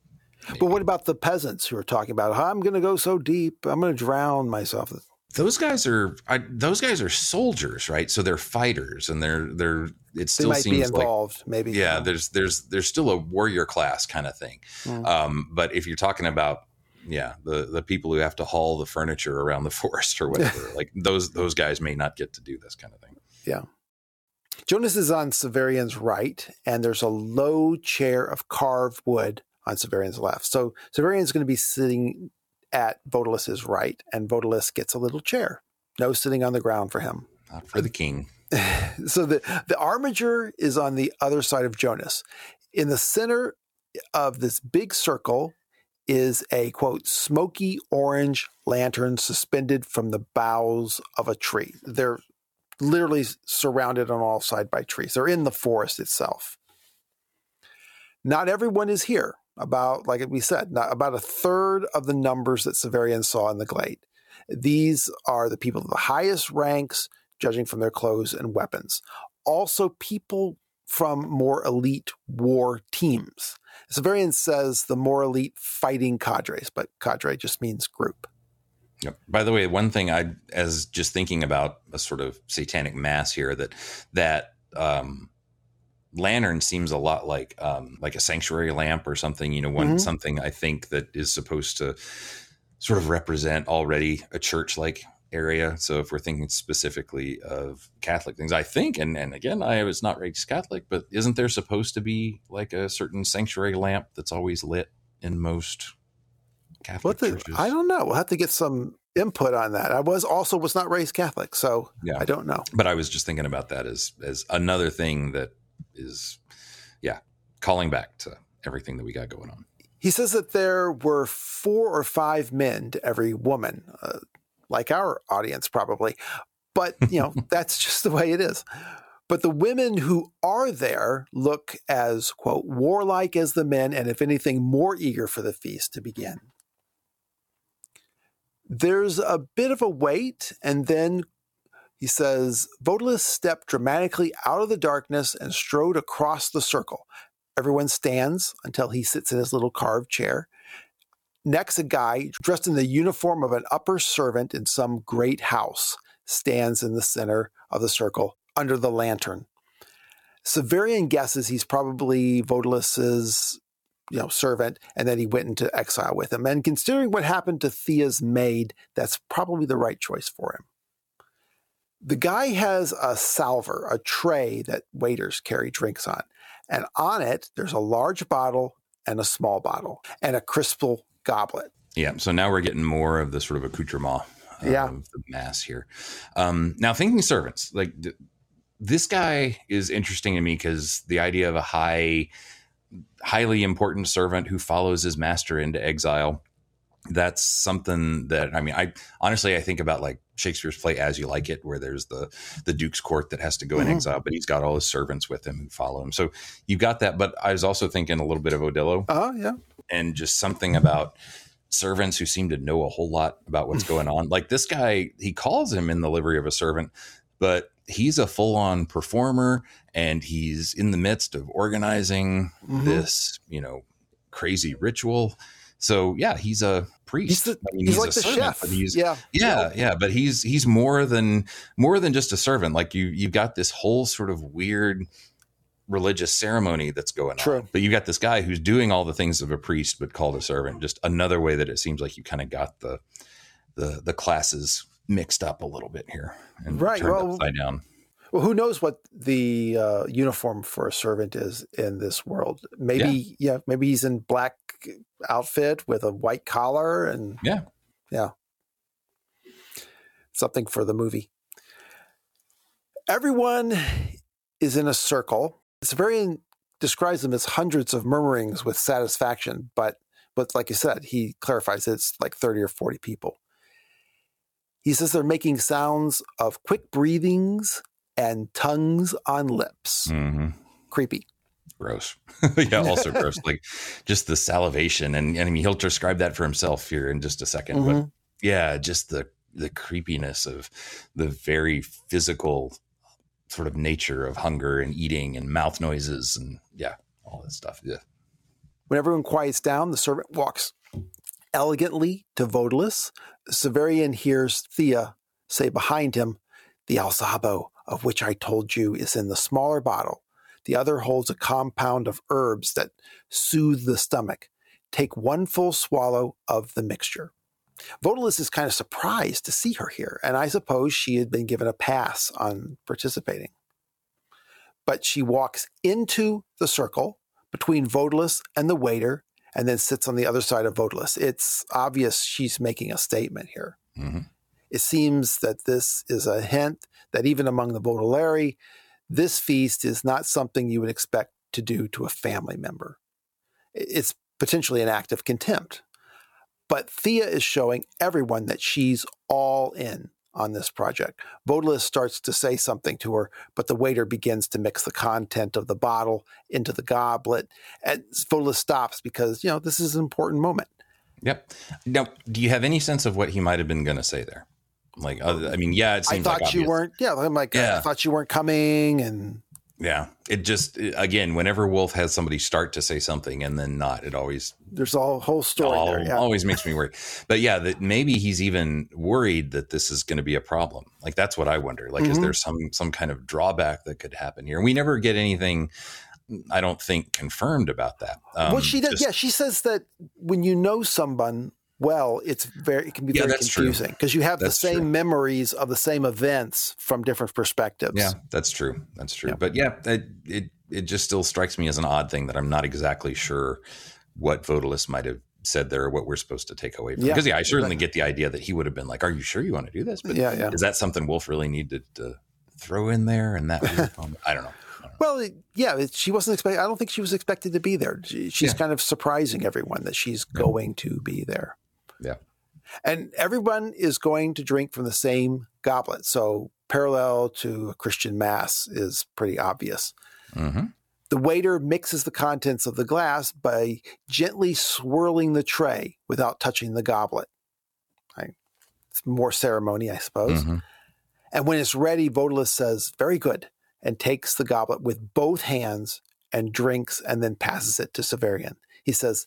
But what about the peasants who are talking about, I'm going to go so deep, I'm going to drown myself? Those guys are I, those guys are soldiers right so they're fighters and they're they're it They still seems like involved, maybe. yeah there's there's there's still a warrior class kind of thing Mm. um but if you're talking about yeah the the people who have to haul the furniture around the forest or whatever like those those guys may not get to do this kind of thing Yeah. Jonas is on Severian's right, and there's a low chair of carved wood on Severian's left. So Severian's going to be sitting at Vodalus's right, and Vodalus gets a little chair. No sitting on the ground for him. not for the king so the the armiger is on the other side of Jonas. In the center of this big circle is a quote smoky orange lantern suspended from the boughs of a tree. They're literally surrounded on all sides by trees. They're in the forest itself. Not everyone is here. About like we said, about a third of the numbers that Severian saw in the glade. These are the people of the highest ranks, judging from their clothes and weapons. Also, people from more elite war teams. Severian says the more elite fighting cadres, but cadre just means group. Yep. By the way, one thing I, as just thinking about a sort of satanic mass here, that that um, lantern seems a lot like um, like a sanctuary lamp or something. You know, one Mhm. something I think that is supposed to sort of represent already a church like area. So if we're thinking specifically of Catholic things, I think, and and again, I was not raised Catholic, but isn't there supposed to be like a certain sanctuary lamp that's always lit in most Catholic the, churches? I don't know. We'll have to get some input on that. I was also was not raised Catholic, so Yeah. I don't know. but I was just thinking about that as as another thing that is, yeah, calling back to everything that we got going on. He says that there were four or five men to every woman, uh, like our audience probably. But, you know, that's just the way it is. But the women who are there look as, quote, warlike as the men, and if anything, more eager for the feast to begin. There's a bit of a wait, and then he says, Vodalus stepped dramatically out of the darkness and strode across the circle. Everyone stands until he sits in his little carved chair. Next, a guy dressed in the uniform of an upper servant in some great house stands in the center of the circle under the lantern. Severian guesses he's probably Vodalus's you know, servant, and then he went into exile with him. And considering what happened to Thea's maid, that's probably the right choice for him. The guy has a salver, a tray that waiters carry drinks on. And on it, there's a large bottle and a small bottle and a crystal goblet. Yeah. So now we're getting more of the sort of accoutrement Yeah. of the mass here. Um, now, thinking servants, like th- this guy is interesting to me because the idea of a high, highly important servant who follows his master into exile. That's something that I mean, I honestly I think about like Shakespeare's play As You Like It, where there's the the Duke's court that has to go in Mhm. exile, but he's got all his servants with him who follow him. So you've got that. But I was also thinking a little bit of Odilo Oh, yeah. and just something about servants who seem to know a whole lot about what's going on. Like this guy, he calls him in the livery of a servant, but he's a full on performer and he's in the midst of organizing Mhm. this, you know, crazy ritual. So yeah, he's a priest. He's, the, I mean, he's, a like the servant, chef. he's yeah. yeah, yeah, but he's he's more than more than just a servant. Like you you've got this whole sort of weird religious ceremony that's going True. on. But you got this guy who's doing all the things of a priest but called a servant. Just another way that it seems like you kind of got the the the classes mixed up a little bit here and Right, turned well- upside down. Well, who knows what the uh, uniform for a servant is in this world? Maybe, yeah. maybe he's in black outfit with a white collar and Yeah. yeah, something for the movie. Everyone is in a circle. It's very describes them as hundreds of murmurings with satisfaction, but but like you said, he clarifies it's like thirty or forty people. He says they're making sounds of quick breathings and tongues on lips. hmm Creepy. Gross. yeah, also gross. Like just the salivation and, and I mean he'll describe that for himself here in just a 2nd But Mhm. yeah, just the the creepiness of the very physical sort of nature of hunger and eating and mouth noises and yeah, all that stuff. Yeah. When everyone quiets down, the servant walks elegantly to Vodalus. Severian hears Thea say behind him, The Alzabo, of which I told you, is in the smaller bottle. The other holds a compound of herbs that soothe the stomach. Take one full swallow of the mixture. Vodalus is kind of surprised to see her here, and I suppose she had been given a pass on participating. But she walks into the circle between Vodalus and the waiter, and then sits on the other side of Vodalus. It's obvious she's making a statement here. Mhm. It seems that this is a hint that even among the Vodalari, this feast is not something you would expect to do to a family member. It's potentially an act of contempt. But Thea is showing everyone that she's all in on this project. Vodalus starts to say something to her, but the waiter begins to mix the content of the bottle into the goblet. And Vodalus stops because, you know, this is an important moment. Yep. Now, do you have any sense of what he might have been going to say there? Like, other, I mean, yeah, it seems. I thought like you obvious. weren't, yeah, I'm like, I thought you weren't coming. And Yeah, it just again, whenever Wolfe has somebody start to say something and then not, it always There's a whole story all- there. Yeah. always makes me worry. But yeah, that maybe he's even worried that this is going to be a problem. Like that's what I wonder. Like, is Mhm. there some some kind of drawback that could happen here? And we never get anything. I don't think confirmed about that. Um, well, she does. just- yeah, she says that when you know someone well, it's very it can be Yeah, very confusing because you have That's the same true. memories of the same events from different perspectives. Yeah, that's true. That's true. Yeah. But yeah, it, it it just still strikes me as an odd thing that I'm not exactly sure what Vodalus might have said there or what we're supposed to take away from. Yeah, Because yeah, I certainly exactly. get the idea that he would have been like, "Are you sure you want to do this?" But yeah, yeah. is that something Wolfe really needed to throw in there? And that? I don't know. I don't. Well, yeah, it, she wasn't expected. I don't think she was expected to be there. She, she's Yeah. kind of surprising everyone that she's going to be there. Yeah. And everyone is going to drink from the same goblet. So, parallel to a Christian mass is pretty obvious. Mhm. The waiter mixes the contents of the glass by gently swirling the tray without touching the goblet. Right? It's more ceremony, I suppose. Mhm. And when it's ready, Vodalus says, Very good, and takes the goblet with both hands and drinks and then passes it to Severian. He says,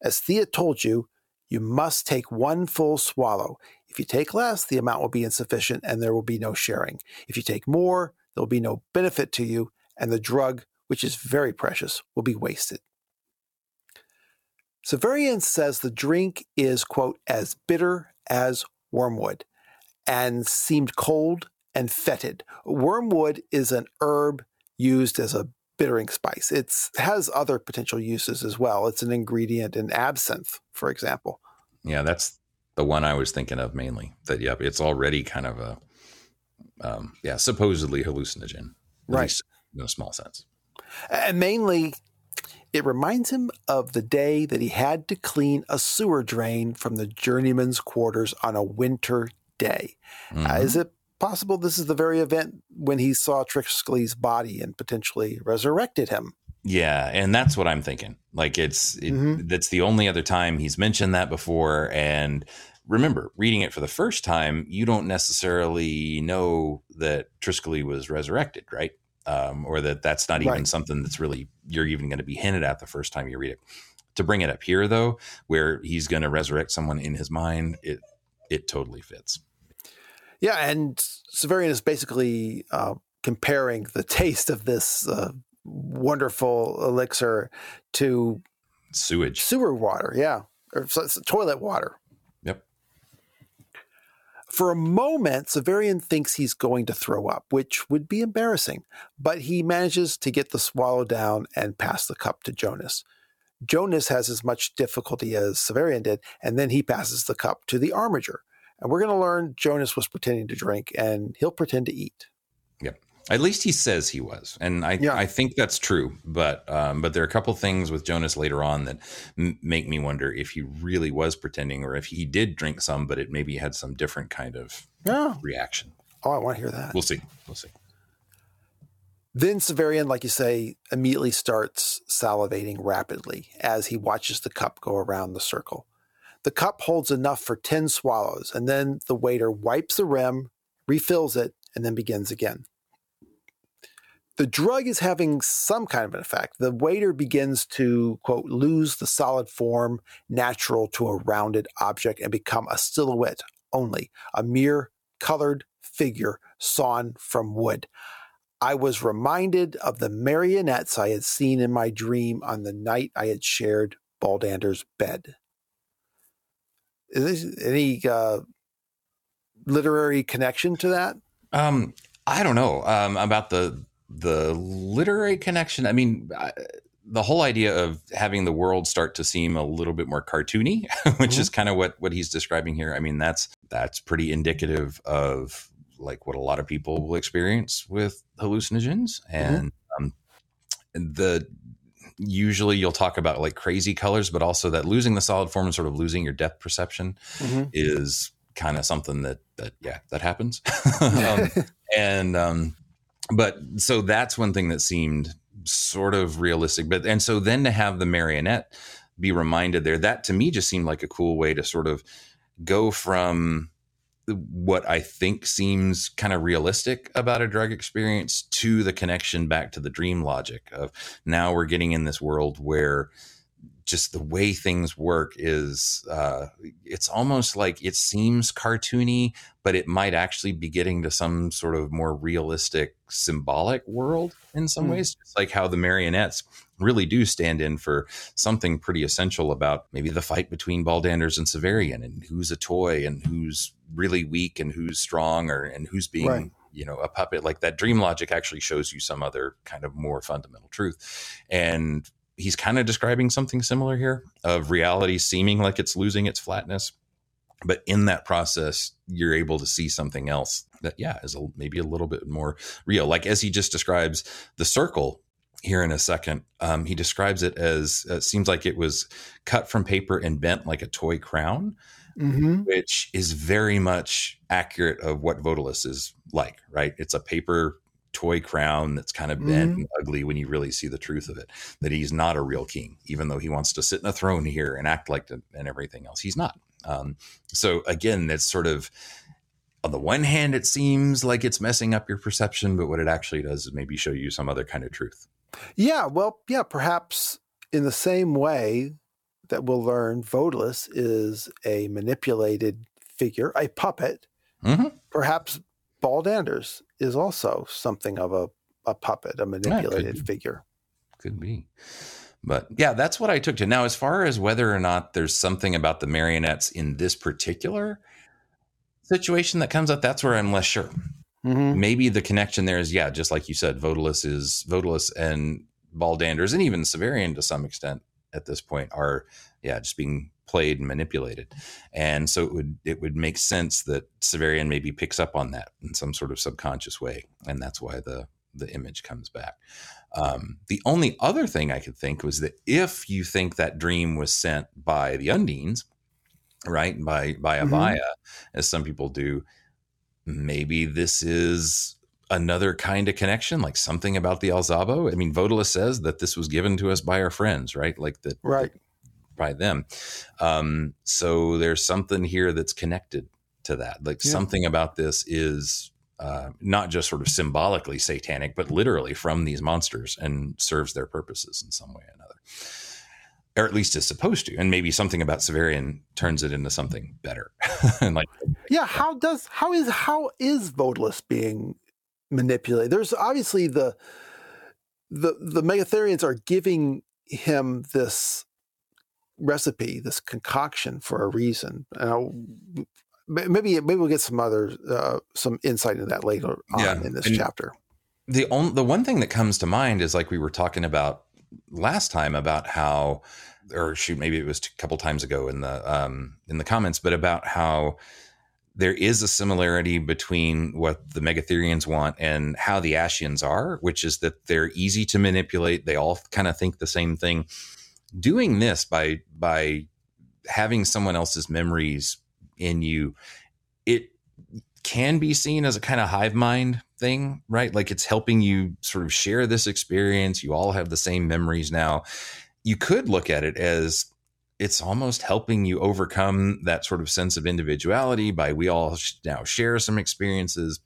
As Thea told you, you must take one full swallow. If you take less, the amount will be insufficient and there will be no sharing. If you take more, there will be no benefit to you, and the drug, which is very precious, will be wasted. Severian says the drink is, quote, as bitter as wormwood and seemed cold and fetid. Wormwood is an herb used as a bittering spice. It has other potential uses as well. It's an ingredient in absinthe, for example. Yeah, that's the one I was thinking of mainly. That yeah, it's already kind of a um, yeah, supposedly hallucinogen, Right. in a small sense. And mainly, it reminds him of the day that he had to clean a sewer drain from the journeyman's quarters on a winter day. Uh, Mhm. is it possible this is the very event when he saw Triskele's body and potentially resurrected him? Yeah, and that's what I'm thinking. Like it's it, Mhm. that's the only other time he's mentioned that before. And remember, reading it for the first time, you don't necessarily know that Triskele was resurrected, right? Um, or that that's not even Right. something that's really you're even going to be hinted at the first time you read it. To bring it up here, though, where he's going to resurrect someone in his mind, it it totally fits. Yeah, and Severian is basically uh, comparing the taste of this uh, wonderful elixir to Sewage. sewer water. Yeah, or s- s- toilet water. Yep. For a moment, Severian thinks he's going to throw up, which would be embarrassing, but he manages to get the swallow down and pass the cup to Jonas. Jonas has as much difficulty as Severian did, and then he passes the cup to the armiger. And we're going to learn Jonas was pretending to drink, and he'll pretend to eat. Yep. At least he says he was, and I Yeah. I think that's true. But um, but there are a couple things with Jonas later on that m- make me wonder if he really was pretending, or if he did drink some, but it maybe had some different kind of reaction. oh I want to hear that. We'll see. We'll see. Then Severian, like you say, immediately starts salivating rapidly as he watches the cup go around the circle. The cup holds enough for 10 swallows, and then the waiter wipes the rim, refills it, and then begins again. The drug is having some kind of an effect. The waiter begins to, quote, lose the solid form natural to a rounded object and become a silhouette only, a mere colored figure sawn from wood. I was reminded of the marionettes I had seen in my dream on the night I had shared Baldanders' bed. Is there any uh, literary connection to that? Um, I don't know um, about the the literary connection. I mean, I, the whole idea of having the world start to seem a little bit more cartoony, which Mhm. is kind of what what he's describing here. I mean, that's that's pretty indicative of like what a lot of people will experience with hallucinogens, and um, the usually you'll talk about like crazy colors, but also that losing the solid form and sort of losing your depth perception is kind of something that that yeah that happens. Um, and um but so that's one thing that seemed sort of realistic but and so then to have the marionette be reminded there that to me just seemed like a cool way to sort of go from what I think seems kind of realistic about a drug experience to the connection back to the dream logic of now we're getting in this world where just the way things work is uh, it's almost like it seems cartoony but it might actually be getting to some sort of more realistic symbolic world in some Mm. ways just like how the marionettes really do stand in for something pretty essential about maybe the fight between Baldanders and Severian and who's a toy and who's really weak and who's strong or and who's being Right. you know a puppet. Like that dream logic actually shows you some other kind of more fundamental truth. And he's kind of describing something similar here of reality seeming like it's losing its flatness but in that process you're able to see something else that yeah is a, maybe a little bit more real. Like as he just describes the circle here in a second um, he describes it as uh, seems like it was cut from paper and bent like a toy crown Mm-hmm. which is very much accurate of what Vodalus is like, right? It's a paper toy crown that's kind of bent and ugly when you really see the truth of it. That he's not a real king, even though he wants to sit in a throne here and act like the, and everything else. He's not. Um, so again, it's sort of on the one hand, it seems like it's messing up your perception, but what it actually does is maybe show you some other kind of truth. Yeah, well, yeah, perhaps in the same way that we'll learn Vodalus is a manipulated figure, a puppet. Mhm. Perhaps Baldanders is also something of a, a puppet, a manipulated be. figure. Could be. But yeah, that's what I took to. Now, as far as whether or not there's something about the marionettes in this particular situation that comes up, that's where I'm less sure. Mm-hmm. Maybe the connection there is, yeah, just like you said, Vodalus is Vodalus and Baldanders and even Severian to some extent at this point are, yeah, just being played and manipulated. And so it would it would make sense that Severian maybe picks up on that in some sort of subconscious way. And that's why the the image comes back. Um, the only other thing I could think was that if you think that dream was sent by the Undines, right, by by Mhm. Abaia, as some people do, maybe this is another kind of connection, like something about the Alzabo. I mean, Vodalus says that this was given to us by our friends, right? Like that, Right. by them. Um, so there's something here that's connected to that. Like Yeah. something about this is uh, not just sort of symbolically satanic, but literally from these monsters and serves their purposes in some way or another. Or at least is supposed to. And maybe something about Severian turns it into something better. and like, Yeah, how does how is how is Vodalus being manipulated? There's obviously the the the Megatherians are giving him this recipe, this concoction for a reason. And I'll- maybe maybe we'll get some other uh, some insight into that later on Yeah, in this and- chapter. the only the one thing that comes to mind is like we were talking about last time about how or shoot maybe it was a couple times ago in the um in the comments but about how there is a similarity between what the megatherians want and how the Ascians are which is that they're easy to manipulate. They all kind of think the same thing. Doing this by by having someone else's memories in you it can be seen as a kind of hive mind thing, right? Like it's helping you sort of share this experience. You all have the same memories now. You could look at it as it's almost helping you overcome that sort of sense of individuality by we all sh- now share some experiences.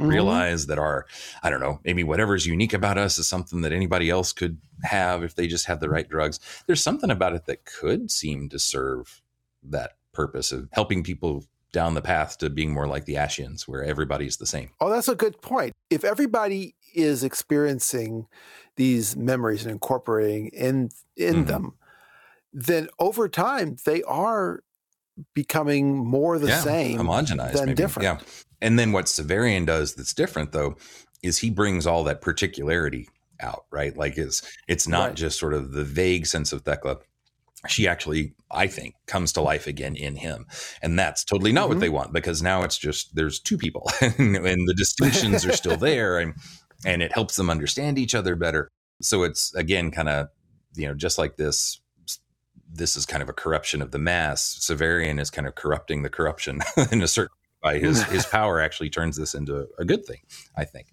We Mhm. realize that our, I don't know, maybe whatever's unique about us is something that anybody else could have if they just had the right drugs. There's something about it that could seem to serve that purpose of helping people down the path to being more like the Ascians, where everybody's the same. Oh, that's a good point. If everybody is experiencing these memories and incorporating in in Mhm. them, then over time they are becoming more the same homogenized, than maybe. different. Yeah. And then what Severian does that's different though is he brings all that particularity out, right? Like it's it's not Right. just sort of the vague sense of Thecla. She actually, I think, comes to life again in him. And that's totally not Mhm. what they want because now it's just there's two people and the distinctions are still there and and it helps them understand each other better. So it's again kind of, you know, just like this this is kind of a corruption of the mass. Severian is kind of corrupting the corruption in a certain by his his power actually turns this into a good thing, I think.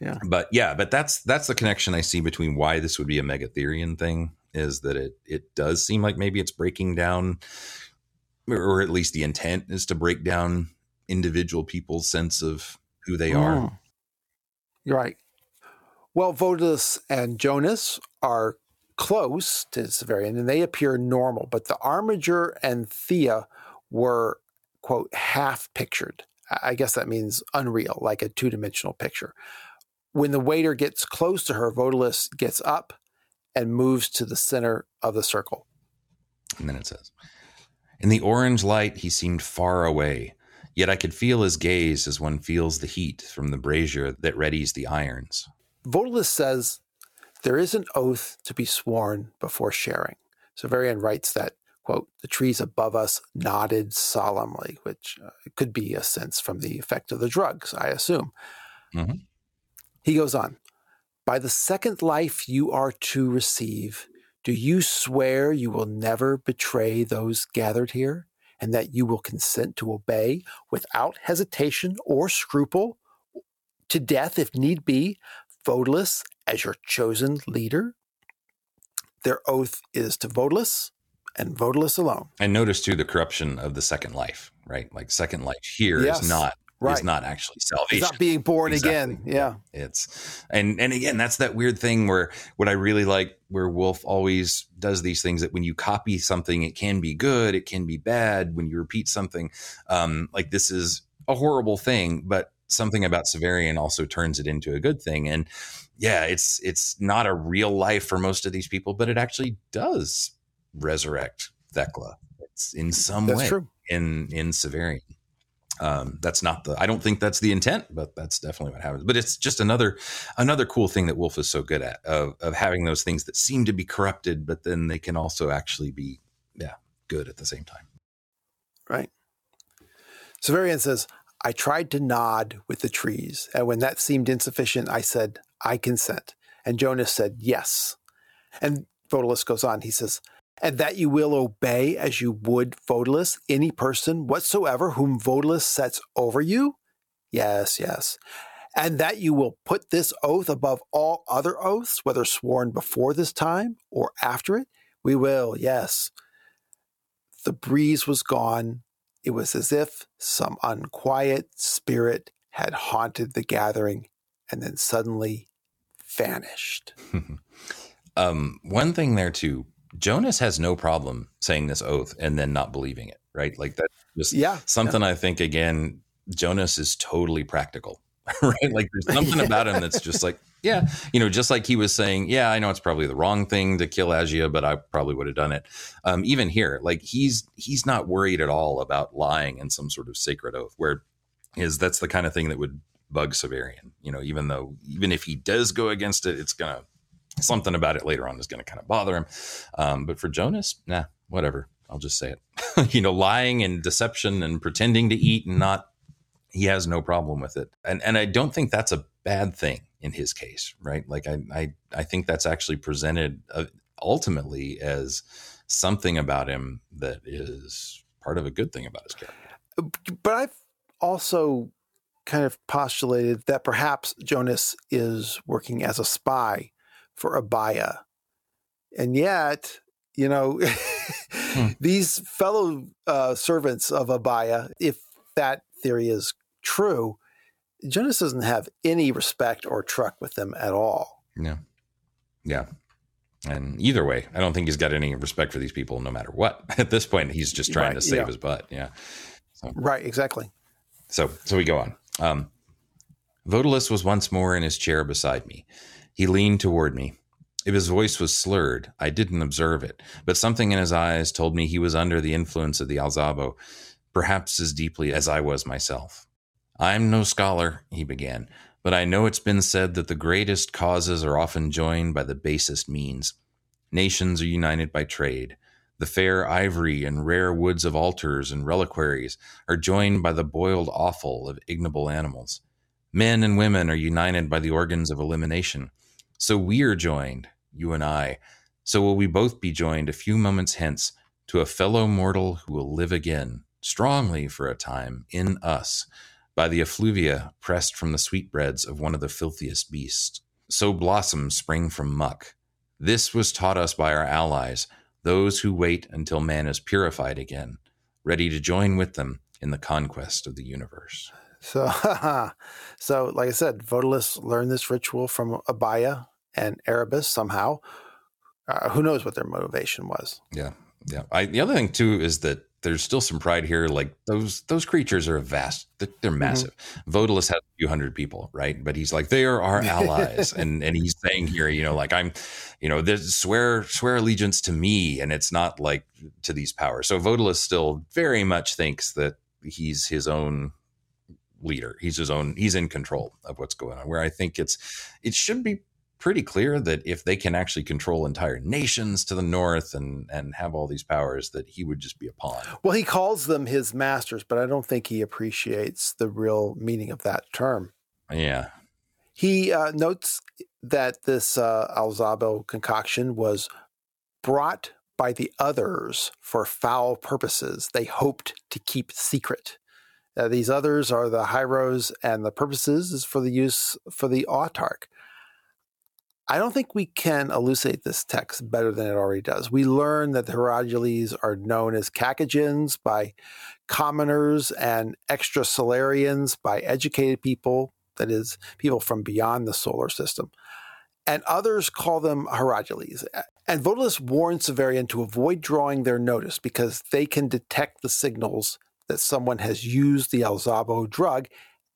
Yeah. But yeah, but that's that's the connection I see between why this would be a Megatherian thing is that it it does seem like maybe it's breaking down or at least the intent is to break down individual people's sense of who they are. Mm. You're right. Well, Vodalus and Jonas are close to Severian and they appear normal, but the Armiger and Thea were, quote, half pictured. I guess that means unreal, like a two dimensional picture. When the waiter gets close to her, Vodalus gets up and moves to the center of the circle. And then it says, In the orange light, he seemed far away, yet I could feel his gaze as one feels the heat from the brazier that readies the irons. Vodalus says there is an oath to be sworn before sharing. Severian writes that, quote, the trees above us nodded solemnly, which uh, could be a sense from the effect of the drugs, I assume. Mhm. He goes on, by the second life you are to receive, do you swear you will never betray those gathered here, and that you will consent to obey without hesitation or scruple, to death if need be, Vodalus as your chosen leader? Their oath is to Vodalus and Vodalus alone. And notice too the corruption of the second life, right? Like second life here is Yes, not right. is not actually salvation. not being born Exactly. again. Yeah. It's and and again, that's that weird thing where what I really like where Wolfe always does these things that when you copy something, it can be good, it can be bad. When you repeat something, um, like this is a horrible thing, but something about Severian also turns it into a good thing. And yeah, it's it's not a real life for most of these people, but it actually does resurrect Thecla. It's in some That's way true. in in Severian. Um, that's not the. I don't think that's the intent, but that's definitely what happens. But it's just another another cool thing that Wolfe is so good at of of having those things that seem to be corrupted, but then they can also actually be yeah good at the same time. Right. Severian says, I tried to nod with the trees, and when that seemed insufficient, I said, I consent. And Jonas said, Yes. And Vodalus goes on, he says, And that you will obey as you would Vodalus, any person whatsoever whom Vodalus sets over you? Yes, yes. And that you will put this oath above all other oaths, whether sworn before this time or after it? We will, yes. The breeze was gone. It was as if some unquiet spirit had haunted the gathering and then suddenly vanished. um, one thing there too, Jonas has no problem saying this oath and then not believing it, right? Like that's just Yeah. something I think again, Jonas is totally practical, right? Like there's something about him that's just like, yeah, you know, just like he was saying, yeah, I know it's probably the wrong thing to kill Agia, but I probably would have done it. Um, even here, like he's he's not worried at all about lying in some sort of sacred oath, where is that's the kind of thing that would bug Severian, you know, even though even if he does go against it, it's gonna something about it later on is gonna kind of bother him. Um, but for Jonas, nah, whatever. I'll just say it. you know, lying and deception and pretending to eat and not he has no problem with it. And and I don't think that's a bad thing in his case, right? Like I I I think that's actually presented uh, ultimately as something about him that is part of a good thing about his character. But I've also kind of postulated that perhaps Jonas is working as a spy for Abaia. And yet, you know, these fellow uh, servants of Abaia, if that theory is true, Jonas doesn't have any respect or truck with them at all. Yeah. Yeah. And either way, I don't think he's got any respect for these people no matter what. At this point, he's just trying Right, to save yeah. his butt. Yeah. Right, exactly. So so we go on. Um, Vodalus was once more in his chair beside me. He leaned toward me. If his voice was slurred, I didn't observe it, but something in his eyes told me he was under the influence of the Alzabo, perhaps as deeply as I was myself. I'm no scholar, he began, but I know it's been said that the greatest causes are often joined by the basest means. Nations are united by trade. The fair ivory and rare woods of altars and reliquaries are joined by the boiled offal of ignoble animals. Men and women are united by the organs of elimination. So we are joined, you and I. So will we both be joined a few moments hence to a fellow mortal who will live again, strongly for a time, in us, by the effluvia pressed from the sweetbreads of one of the filthiest beasts. So blossoms spring from muck. This was taught us by our allies, those who wait until man is purified again, ready to join with them in the conquest of the universe. So, so like I said, Vodalus learned this ritual from Abaia and Erebus somehow. Uh, who knows what their motivation was? Yeah, yeah. I, the other thing too is that there's still some pride here. Like those those creatures are vast. They're, they're massive. Vodalus has a few hundred people, right? But he's like they are our allies, and and he's saying here, you know, like I'm, you know, there's swear swear allegiance to me, and it's not like to these powers. So Vodalus still very much thinks that he's his own leader. He's his own. He's in control of what's going on. Where I think it's it should be pretty clear that if they can actually control entire nations to the north and and have all these powers, that he would just be a pawn. Well, he calls them his masters, but I don't think he appreciates the real meaning of that term. Yeah, He uh, notes that this uh, Alzabo concoction was brought by the others for foul purposes they hoped to keep secret. Uh, these others are the Hyros, and the purposes is for the use for the autarch. I don't think we can elucidate this text better than it already does. We learn that the Hierodules are known as Cacogens by commoners and extrasolarians by educated people, that is, people from beyond the solar system. And others call them Hierodules. And Vodalus warns Severian to avoid drawing their notice because they can detect the signals that someone has used the Alzabo drug.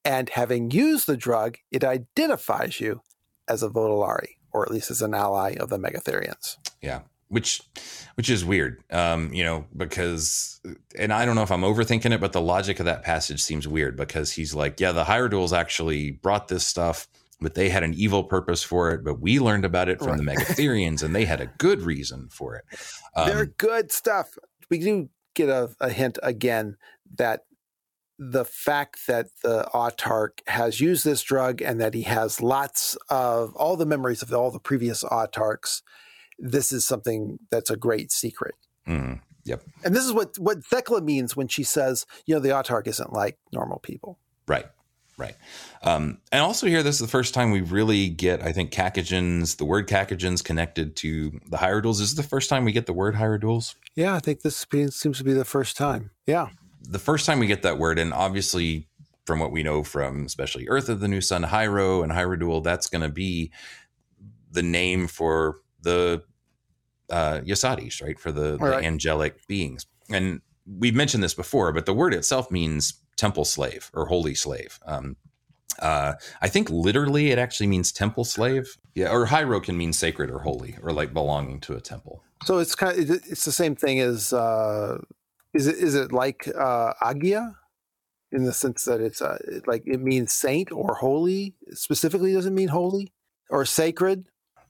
And having used the drug, it identifies you as a Vodalari, or at least as an ally of the Megatherians. yeah. Which, which is weird, um, you know, because, and I don't know if I'm overthinking it, but the logic of that passage seems weird because he's like, yeah, the Hierodules actually brought this stuff, but they had an evil purpose for it. But we learned about it from the Megatherians, and they had a good reason for it. They're Um, good stuff. We do get a, a hint again that the fact that the autarch has used this drug and that he has lots of all the memories of all the previous autarchs, this is something that's a great secret. mm, yep. And this is what what Thecla means when she says, you know, the autarch isn't like normal people. Right. Right. Um, and also here, this is the first time we really get, I think, Cacogens, the word Cacogens connected to the Hierodules. This is this the first time we get the word Hierodules. Yeah, I think this seems to be the first time. Yeah. The first time we get that word, and obviously from what we know from especially Urth of the New Sun, Hyro and Hyrule, that's going to be the name for the uh, Yasadis, right? For the, the Right. angelic beings. And we've mentioned this before, but the word itself means temple slave or holy slave. Um, uh, I think literally it actually means temple slave. Yeah, or Hyro can mean sacred or holy or like belonging to a temple. So it's kind of it's the same thing as uh, is it is it like uh, agia in the sense that it's uh, like it means saint or holy specifically doesn't mean holy or sacred.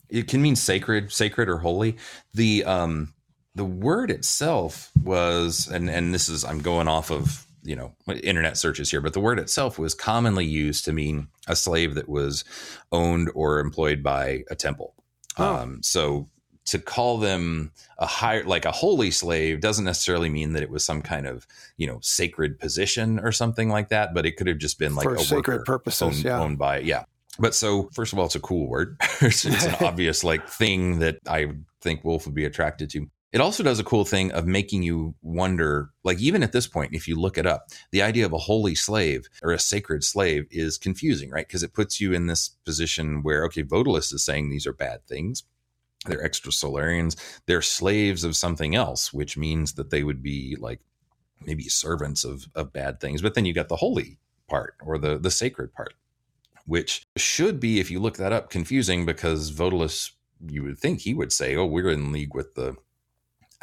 it can mean sacred sacred or holy the um the word itself was and and this is i'm going off of you know internet searches here but the word itself was commonly used to mean a slave that was owned or employed by a temple Oh. um so to call them a higher like a holy slave doesn't necessarily mean that it was some kind of you know sacred position or something like that but it could have just been like For a sacred worker purposes, owned, yeah. owned by yeah. But so first of all it's a cool word. It's, it's an obvious like thing that i think Wolfe would be attracted to. It also does a cool thing of making you wonder like even at this point if you look it up the idea of a holy slave or a sacred slave is confusing right? Because it puts you in this position where okay vodalus is saying these are bad things they're extrasolarians they're slaves of something else which means that they would be like maybe servants of of bad things but then you got the holy part or the the sacred part which should be if you look that up confusing because vodalus you would think he would say oh we're in league with the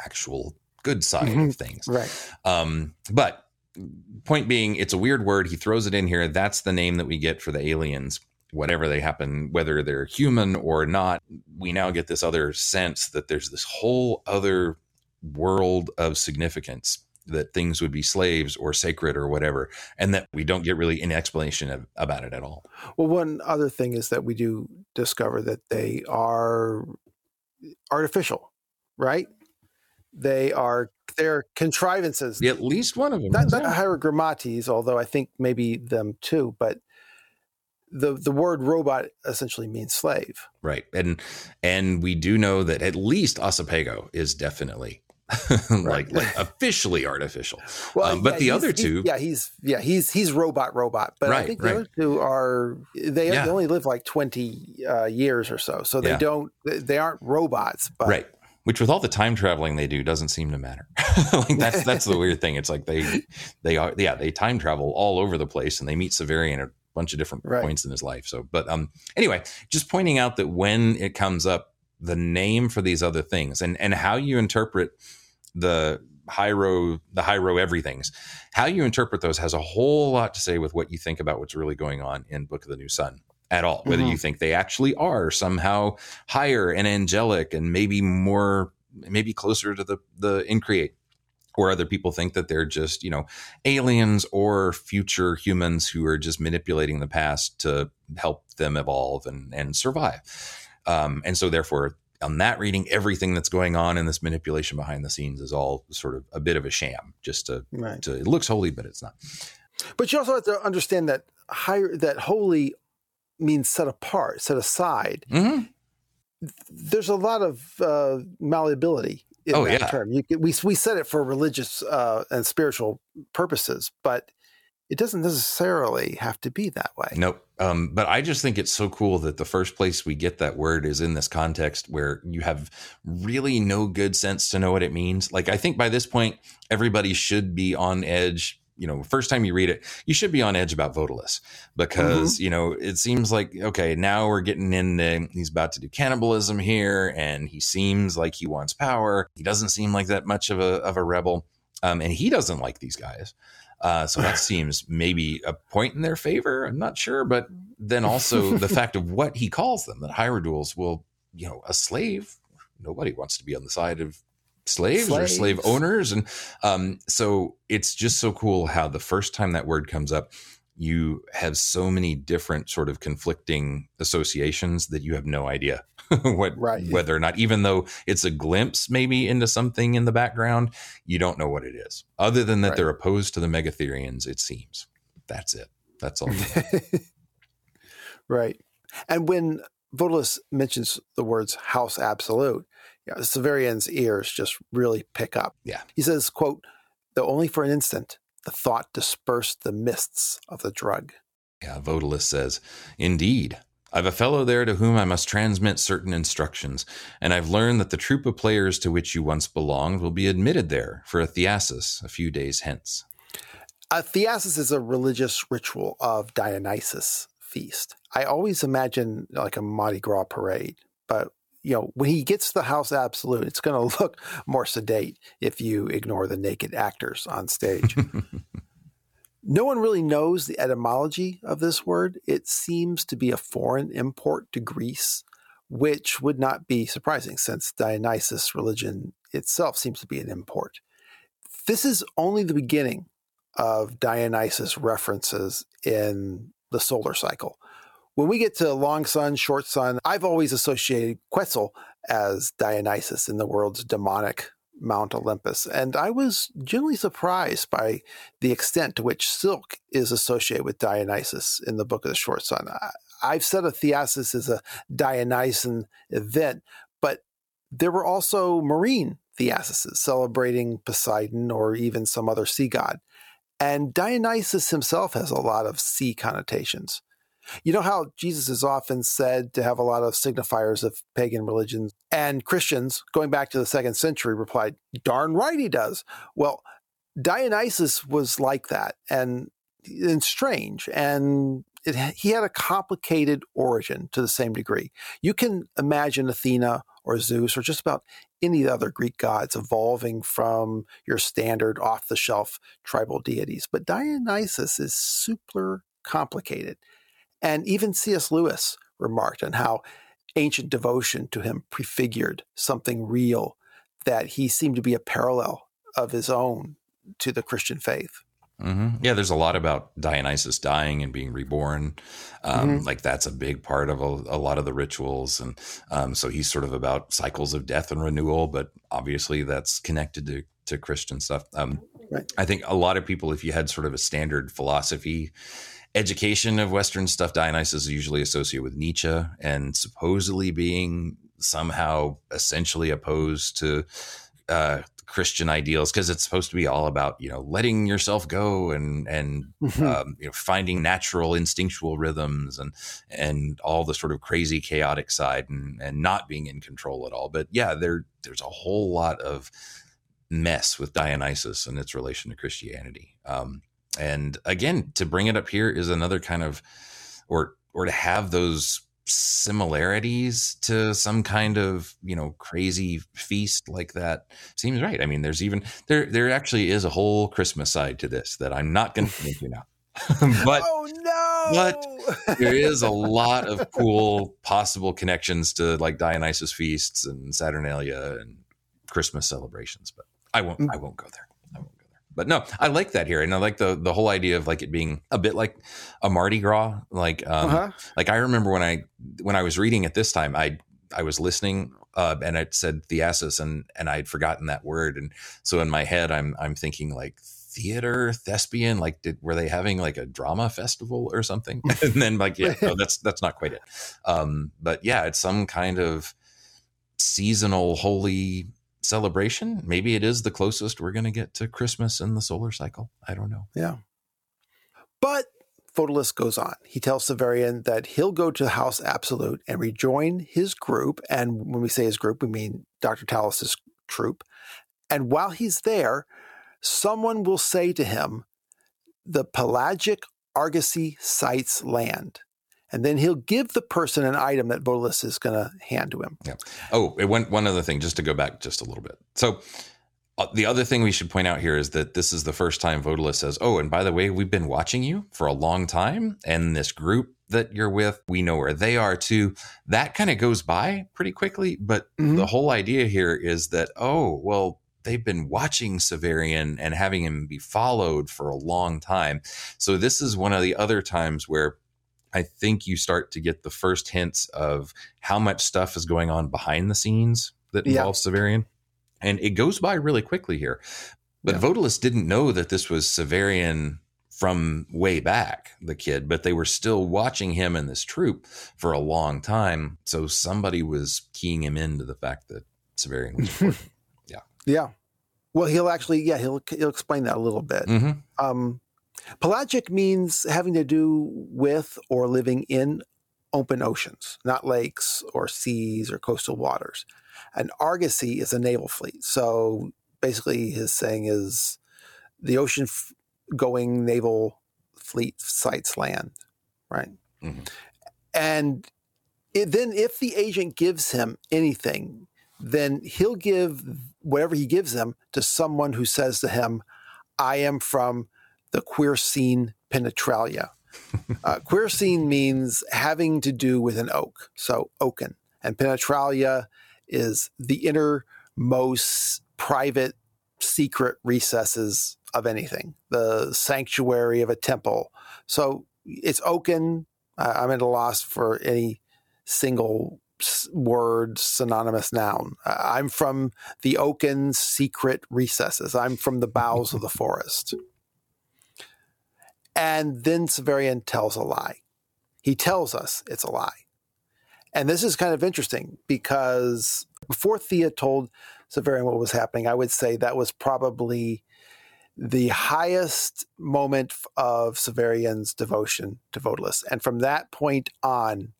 actual good side Mhm. of things Right. um, but point being, it's a weird word. He throws it in here. That's the name that we get for the aliens, whatever they happen, whether they're human or not. We now get this other sense that there's this whole other world of significance that things would be slaves or sacred or whatever, and that we don't get really any explanation of, about it at all. Well, one other thing is that we do discover that they are artificial, right? They are they're contrivances. At least one of them. not, not yeah. hierogrammates, although I think maybe them too, but the the word robot essentially means slave. Right. And and we do know that at least Ossipago is definitely like, like officially artificial. um, but yeah, the other two, yeah, he's yeah, he's he's robot robot. But I think the right. other two are they, Yeah. they only live like twenty uh, years or so, so they Yeah. don't they- aren't robots. But right? Which, with all the time traveling they do, doesn't seem to matter. like that's that's the weird thing. It's like they they are yeah they time travel all over the place and they meet Severian at bunch of different Right. points in his life. So, but um, anyway, just pointing out that when it comes up, the name for these other things and and how you interpret the Hyro, the Hyro everythings, how you interpret those has a whole lot to say with what you think about what's really going on in Book of the New Sun at all. Whether you think they actually are somehow higher and angelic and maybe more, maybe closer to the the Increate, or other people think that they're just you know aliens or future humans who are just manipulating the past to help them evolve and and survive. Um, and so therefore on that reading everything that's going on in this manipulation behind the scenes is all sort of a bit of a sham just to, Right. to it looks holy but it's not But you also have to understand that higher that holy means set apart, set aside. Mhm. There's a lot of uh, malleability Oh, that yeah. term. You, we we said it for religious uh, and spiritual purposes, but it doesn't necessarily have to be that way. Nope. Um, but I just think it's so cool that the first place we get that word is in this context where you have really no good sense to know what it means. Like, I think by this point, everybody should be on edge. You know, first time you read it, you should be on edge about Vodalus because, you know, it seems like, okay, now we're getting in into, he's about to do cannibalism here and he seems like he wants power. He doesn't seem like that much of a, of a rebel. Um, and he doesn't like these guys. Uh, so that seems maybe a point in their favor. I'm not sure, but then also the fact of what he calls them that Hierodules will, you know, a slave. Nobody wants to be on the side of slaves, or slave owners, and um, so it's just so cool how the first time that word comes up, you have so many different sort of conflicting associations that you have no idea what Right. whether or not even though it's a glimpse maybe into something in the background you don't know what it is other than that Right. they're opposed to the megatherians it seems that's it that's all right. And when Vodalus mentions the words house absolute, yeah, Severian's ears just really pick up. Yeah. He says, quote, though only for an instant, the thought dispersed the mists of the drug. yeah vodalus says indeed I've a fellow there to whom I must transmit certain instructions, and I've learned that the troop of players to which you once belonged will be admitted there for a thiasus a few days hence. A thiasus is a religious ritual of Dionysus feast. I always imagine like a Mardi Gras parade, but you know, when he gets to the house absolute, it's going to look more sedate if you ignore the naked actors on stage. no one really knows the etymology of this word. It seems to be a foreign import to Greece, which would not be surprising since Dionysus religion itself seems to be an import. This is only the beginning of Dionysus references in the solar cycle. When we get to long sun, short sun, I've always associated Quetzal as Dionysus in the world's demonic Mount Olympus. And I was genuinely surprised by the extent to which silk is associated with Dionysus in the Book of the Short Sun. I- I've said a thiasus is a Dionysian event, but there were also marine theasises celebrating Poseidon or even some other sea god. And Dionysus himself has a lot of sea connotations. You know how Jesus is often said to have a lot of signifiers of pagan religions, and Christians, going back to the second century, replied, Darn right he does. Well, Dionysus was like that and, and strange, and it, he had a complicated origin to the same degree. You can imagine Athena or Zeus or just about any other Greek gods evolving from your standard off the shelf tribal deities. But Dionysus is super complicated. And even C.S. Lewis remarked on how ancient devotion to him prefigured something real, that he seemed to be a parallel of his own to the Christian faith. hmm Yeah, there's a lot about Dionysus dying and being reborn. Um, Mhm. Like that's a big part of a, a lot of the rituals, and um, so he's sort of about cycles of death and renewal. But obviously, that's connected to to Christian stuff. Um, Right. I think a lot of people, if you had sort of a standard philosophy education of Western stuff, Dionysus is usually associated with Nietzsche and supposedly being somehow essentially opposed to uh, Christian ideals because it's supposed to be all about you know letting yourself go and and um, you know finding natural instinctual rhythms and and all the sort of crazy chaotic side and and not being in control at all. But yeah, there there's a whole lot of mess with Dionysus and its relation to Christianity. Um, and again, to bring it up here is another kind of or or to have those similarities to some kind of you know crazy feast like that seems right. I mean there's even there there actually is a whole christmas side to this that i'm not going to get into now but oh no! but there is a lot of cool possible connections to like dionysus feasts and saturnalia and christmas celebrations but i won't Mm. i won't go there i won't go there but no i like that here and i like the the whole idea of like it being a bit like a mardi gras like um uh-huh. like I remember when I when I was reading it this time, I I was listening uh, and it said thiasus and and I'd forgotten that word, and so in my head I'm I'm thinking like theater thespian like did were they having like a drama festival or something? And then like yeah no that's that's not quite it. Um but yeah it's some kind of seasonal holy celebration maybe it is the closest we're going to get to christmas in the solar cycle i don't know Yeah. But Vodalus goes on. He tells Severian that he'll go to the House Absolute and rejoin his group. And when we say his group, we mean Dr. Talus's troop. And while he's there, someone will say to him, the pelagic argosy sights land. And then he'll give the person an item that Vodalus is going to hand to him. Yeah. Oh, it went one other thing, just to go back just a little bit. So, uh, the other thing we should point out here is that this is the first time Vodalus says, "Oh, and by the way, we've been watching you for a long time, and this group that you're with, we know where they are too." That kind of goes by pretty quickly, but Mhm. the whole idea here is that, oh, well, they've been watching Severian and having him be followed for a long time. So this is one of the other times where I think you start to get the first hints of how much stuff is going on behind the scenes that Yeah. involves Severian. And it goes by really quickly here. But Yeah. Vodalus didn't know that this was Severian from way back, the kid, but they were still watching him and this troop for a long time. So somebody was keying him into the fact that Severian was important. Yeah. Well, he'll actually, yeah, he'll he'll explain that a little bit. hmm Um, pelagic means having to do with or living in open oceans, not lakes or seas or coastal waters. An argosy is a naval fleet. So basically, his saying is the ocean going naval fleet sights land, right? Mhm. And it, then, if the agent gives him anything, then he'll give whatever he gives him to someone who says to him, I am from the quercine penetralia. uh, quercine means having to do with an oak, so oaken. And penetralia is the innermost private, secret recesses of anything, the sanctuary of a temple. So it's oaken. Uh, I'm at a loss for any single word synonymous noun. Uh, I'm from the oaken secret recesses. I'm from the bowels of the forest. And then Severian tells a lie. He tells us it's a lie. And this is kind of interesting because before Thea told Severian what was happening, I would say that was probably the highest moment of Severian's devotion to Vodalus. And from that point on,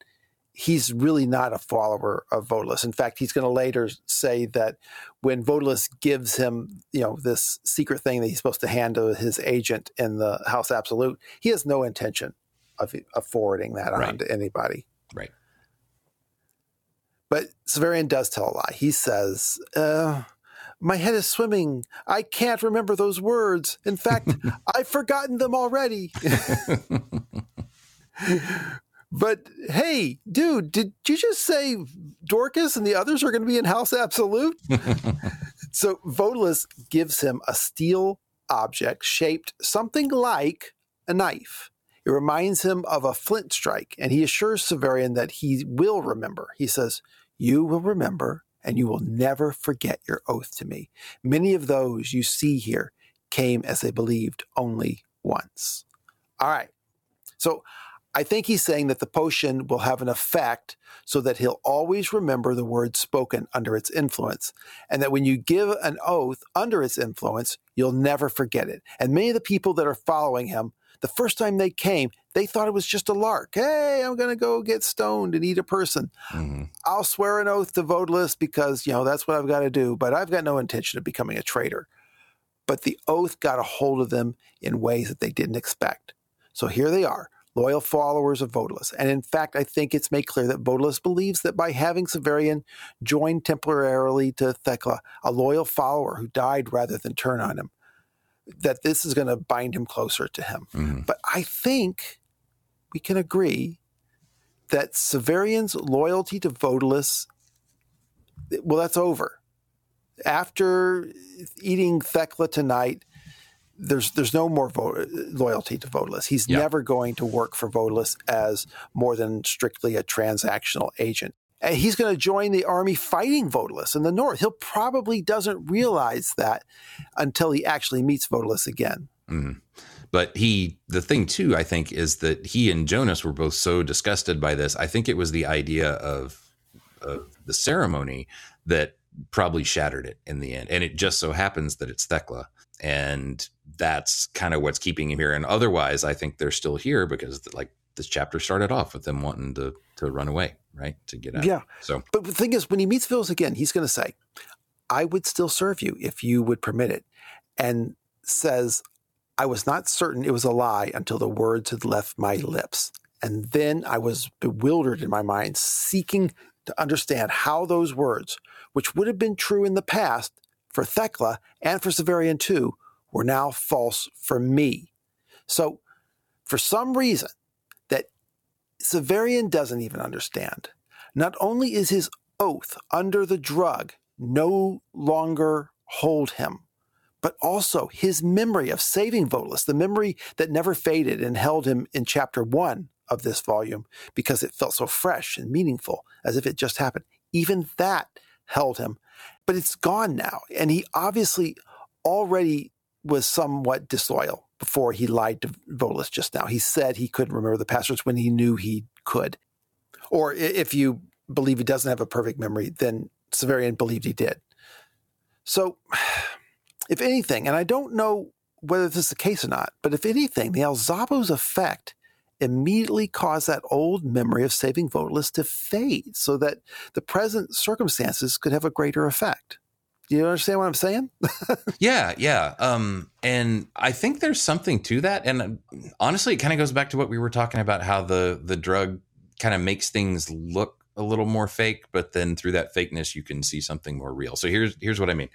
he's really not a follower of Vodalus. In fact, he's going to later say that when Vodalus gives him, you know, this secret thing that he's supposed to hand to his agent in the House Absolute, he has no intention of, of forwarding that on to anybody. Right. But Severian does tell a lie. He says, uh, my head is swimming. I can't remember those words. In fact, I've forgotten them already. but hey, dude, did you just say Dorcas and the others are going to be in House Absolute? so Vodalus gives him a steel object shaped something like a knife. It reminds him of a flint strike, and he assures Severian that he will remember. He says, You will remember, and you will never forget your oath to me. Many of those you see here came as they believed only once. All right. So I think he's saying that the potion will have an effect so that he'll always remember the words spoken under its influence. And that when you give an oath under its influence, you'll never forget it. And many of the people that are following him, the first time they came, they thought it was just a lark. Hey, I'm going to go get stoned and eat a person. hmm I'll swear an oath to Vodalus because, you know, that's what I've got to do, but I've got no intention of becoming a traitor. But the oath got a hold of them in ways that they didn't expect. So here they are, loyal followers of Vodalus. And in fact, I think it's made clear that Vodalus believes that by having Severian join temporarily to Thecla, a loyal follower who died rather than turn on him, that this is going to bind him closer to him. hmm But I think we can agree that Severian's loyalty to Vodalus, well, that's over. After eating Thecla tonight, there's there's no more vo- loyalty to Vodalus. He's Yeah. never going to work for Vodalus as more than strictly a transactional agent. And he's going to join the army fighting Vodalus in the north. He'll probably doesn't realize that until he actually meets Vodalus again. Mhm. But he, the thing too, I think, is that he and Jonas were both so disgusted by this. I think it was the idea of, of the ceremony that probably shattered it in the end. And it just so happens that it's Thecla. And that's kind of what's keeping him here. And otherwise, I think they're still here because, like, this chapter started off with them wanting to to run away, right? To get out. Yeah. So, But the thing is, when he meets Phyllis again, he's going to say, I would still serve you if you would permit it. And says, I was not certain it was a lie until the words had left my lips. And then I was bewildered in my mind, seeking to understand how those words, which would have been true in the past for Thecla and for Severian too, were now false for me. So, for some reason that Severian doesn't even understand, not only is his oath under the drug no longer hold him, but also his memory of saving Vodalus, the memory that never faded and held him in chapter one of this volume because it felt so fresh and meaningful as if it just happened. Even that held him, but it's gone now. And he obviously already was somewhat disloyal before he lied to Vodalus just now. He said he couldn't remember the passwords when he knew he could. Or if you believe he doesn't have a perfect memory, then Severian believed he did. So, if anything, and I don't know whether this is the case or not, but if anything, the Alzabo's effect immediately caused that old memory of saving Vodalus to fade so that the present circumstances could have a greater effect. Do you understand what I'm saying? Yeah, yeah. Um, and I think there's something to that. And uh, honestly, it kind of goes back to what we were talking about how the the drug kind of makes things look a little more fake, but then through that fakeness you can see something more real. So here's here's what I mean.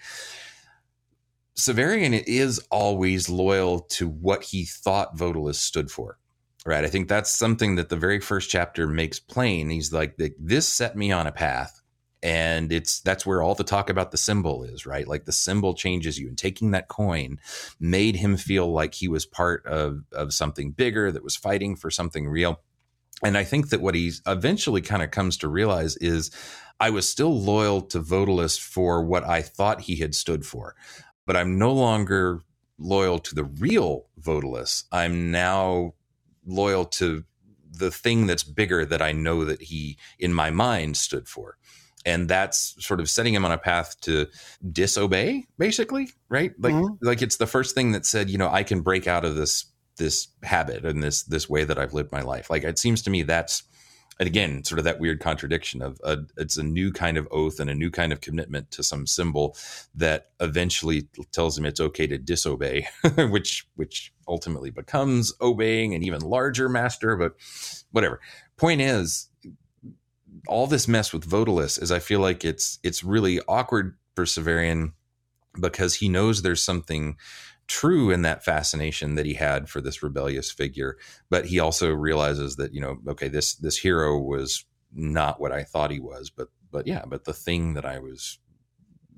Severian is always loyal to what he thought Vodalus stood for. Right. I think that's something that the very first chapter makes plain. He's like, this set me on a path and it's that's where all the talk about the symbol is right like the symbol changes you and taking that coin made him feel like he was part of of something bigger that was fighting for something real and i think that what he eventually kind of comes to realize is i was still loyal to vodalus for what i thought he had stood for but i'm no longer loyal to the real vodalus i'm now loyal to the thing that's bigger that i know that he in my mind stood for. And that's sort of setting him on a path to disobey basically right? Like Mhm. like it's the first thing that said you know i can break out of this this habit and this this way that i've lived my life. Like it seems to me that's and again sort of that weird contradiction of a, it's a new kind of oath and a new kind of commitment to some symbol that eventually tells him it's okay to disobey which which ultimately becomes obeying an even larger master but whatever. Point is all this mess with Vodalus is I feel like it's it's really awkward for Severian because he knows there's something true in that fascination that he had for this rebellious figure, but he also realizes that you know okay this this hero was not what I thought he was, but but yeah, but the thing that I was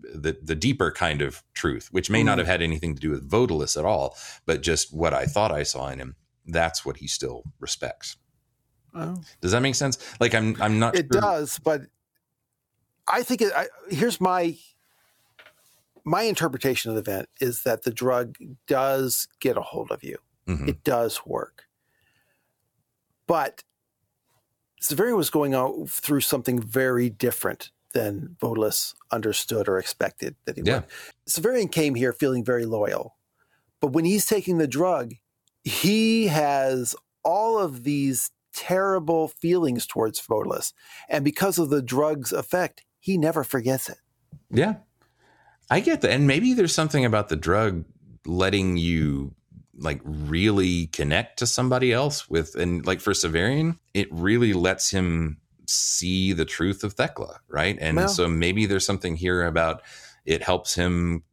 the the deeper kind of truth, which may not Mm. have had anything to do with Vodalus at all, but just what I thought I saw in him. That's what he still respects. Oh. Does that make sense? Like I'm I'm not It sure- does, but I think it, I, here's my my interpretation of the event is that the drug does get a hold of you. Mhm. It does work. But Severian was going out through something very different than Vodalus understood or expected that he Yeah. would. Severian came here feeling very loyal. But when he's taking the drug, he has all of these terrible feelings towards Vodalus. And because of the drug's effect, he never forgets it. Yeah. I get that. And maybe there's something about the drug letting you like really connect to somebody else with and like for Severian, it really lets him see the truth of Thecla, right? And Well- so maybe there's something here about it helps him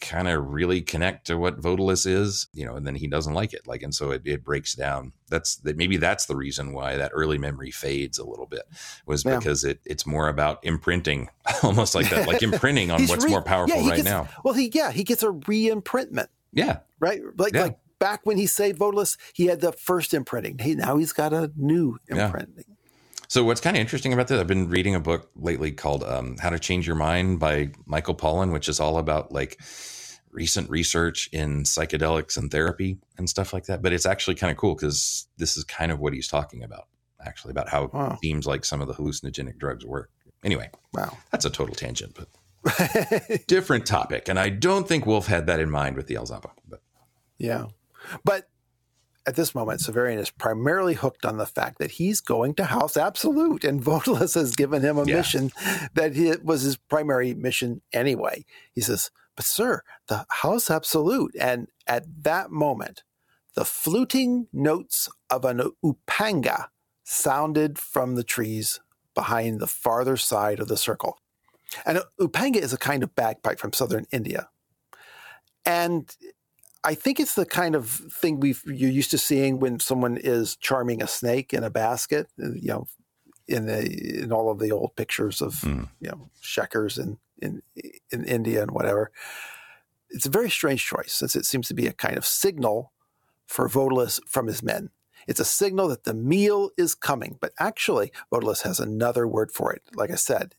kind of really connect to what Vodalus is, you know, and then he doesn't like it. Like, and so it, it breaks down. That's that maybe that's the reason why that early memory fades a little bit was Yeah. because it it's more about imprinting, almost like that, like imprinting on what's re- more powerful yeah, right gets- now. Well, he yeah, he gets a re-imprintment, Yeah. right? Like Yeah. like back when he saved Vodalus, he had the first imprinting. He, now he's got a new imprinting. So what's kind of interesting about this, I've been reading a book lately called um, "How to Change Your Mind" by Michael Pollan, which is all about like recent research in psychedelics and therapy and stuff like that. But it's actually kind of cool because this is kind of what he's talking about, actually, about how Wow. it seems like some of the hallucinogenic drugs work. Anyway, Wow. that's a total tangent, but different topic. And I don't think Wolfe had that in mind with the Alzabo. But Yeah. But at this moment, Severian is primarily hooked on the fact that he's going to House Absolute, and Vodalus has given him a Yeah. mission that he, was his primary mission anyway. He says, But, sir, the House Absolute. And at that moment, the fluting notes of an upanga sounded from the trees behind the farther side of the circle. And upanga is a kind of bagpipe from southern India. And I think it's the kind of thing we've you're used to seeing when someone is charming a snake in a basket. You know, in the in all of the old pictures of Mm. you know shekers in in in India and whatever. It's a very strange choice since it seems to be a kind of signal for Vodalus from his men. It's a signal that the meal is coming, but actually, Vodalus has another word for it. Like I said,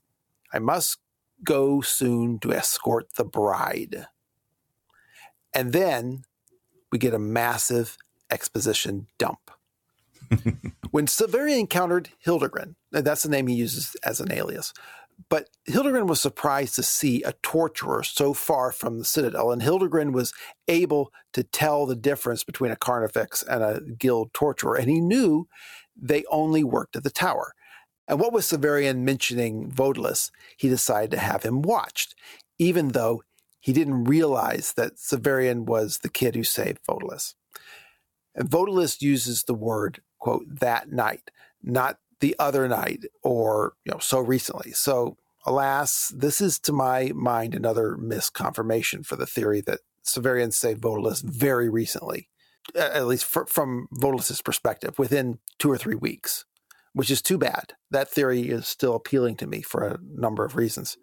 I must go soon to escort the bride. And then we get a massive exposition dump. when Severian encountered Hildegrin, and that's the name he uses as an alias, but Hildegrin was surprised to see a torturer so far from the citadel, and Hildegrin was able to tell the difference between a carnifex and a guild torturer, and he knew they only worked at the tower. And what with Severian mentioning Vodalus, he decided to have him watched, even though he didn't realize that Severian was the kid who saved Vodalus. And Vodalus uses the word, quote, that night, not the other night or, you know, so recently. So, alas, this is to my mind another misconfirmation for the theory that Severian saved Vodalus very recently, at least fr- from Vodalus's perspective, within two or three weeks, which is too bad. That theory is still appealing to me for a number of reasons.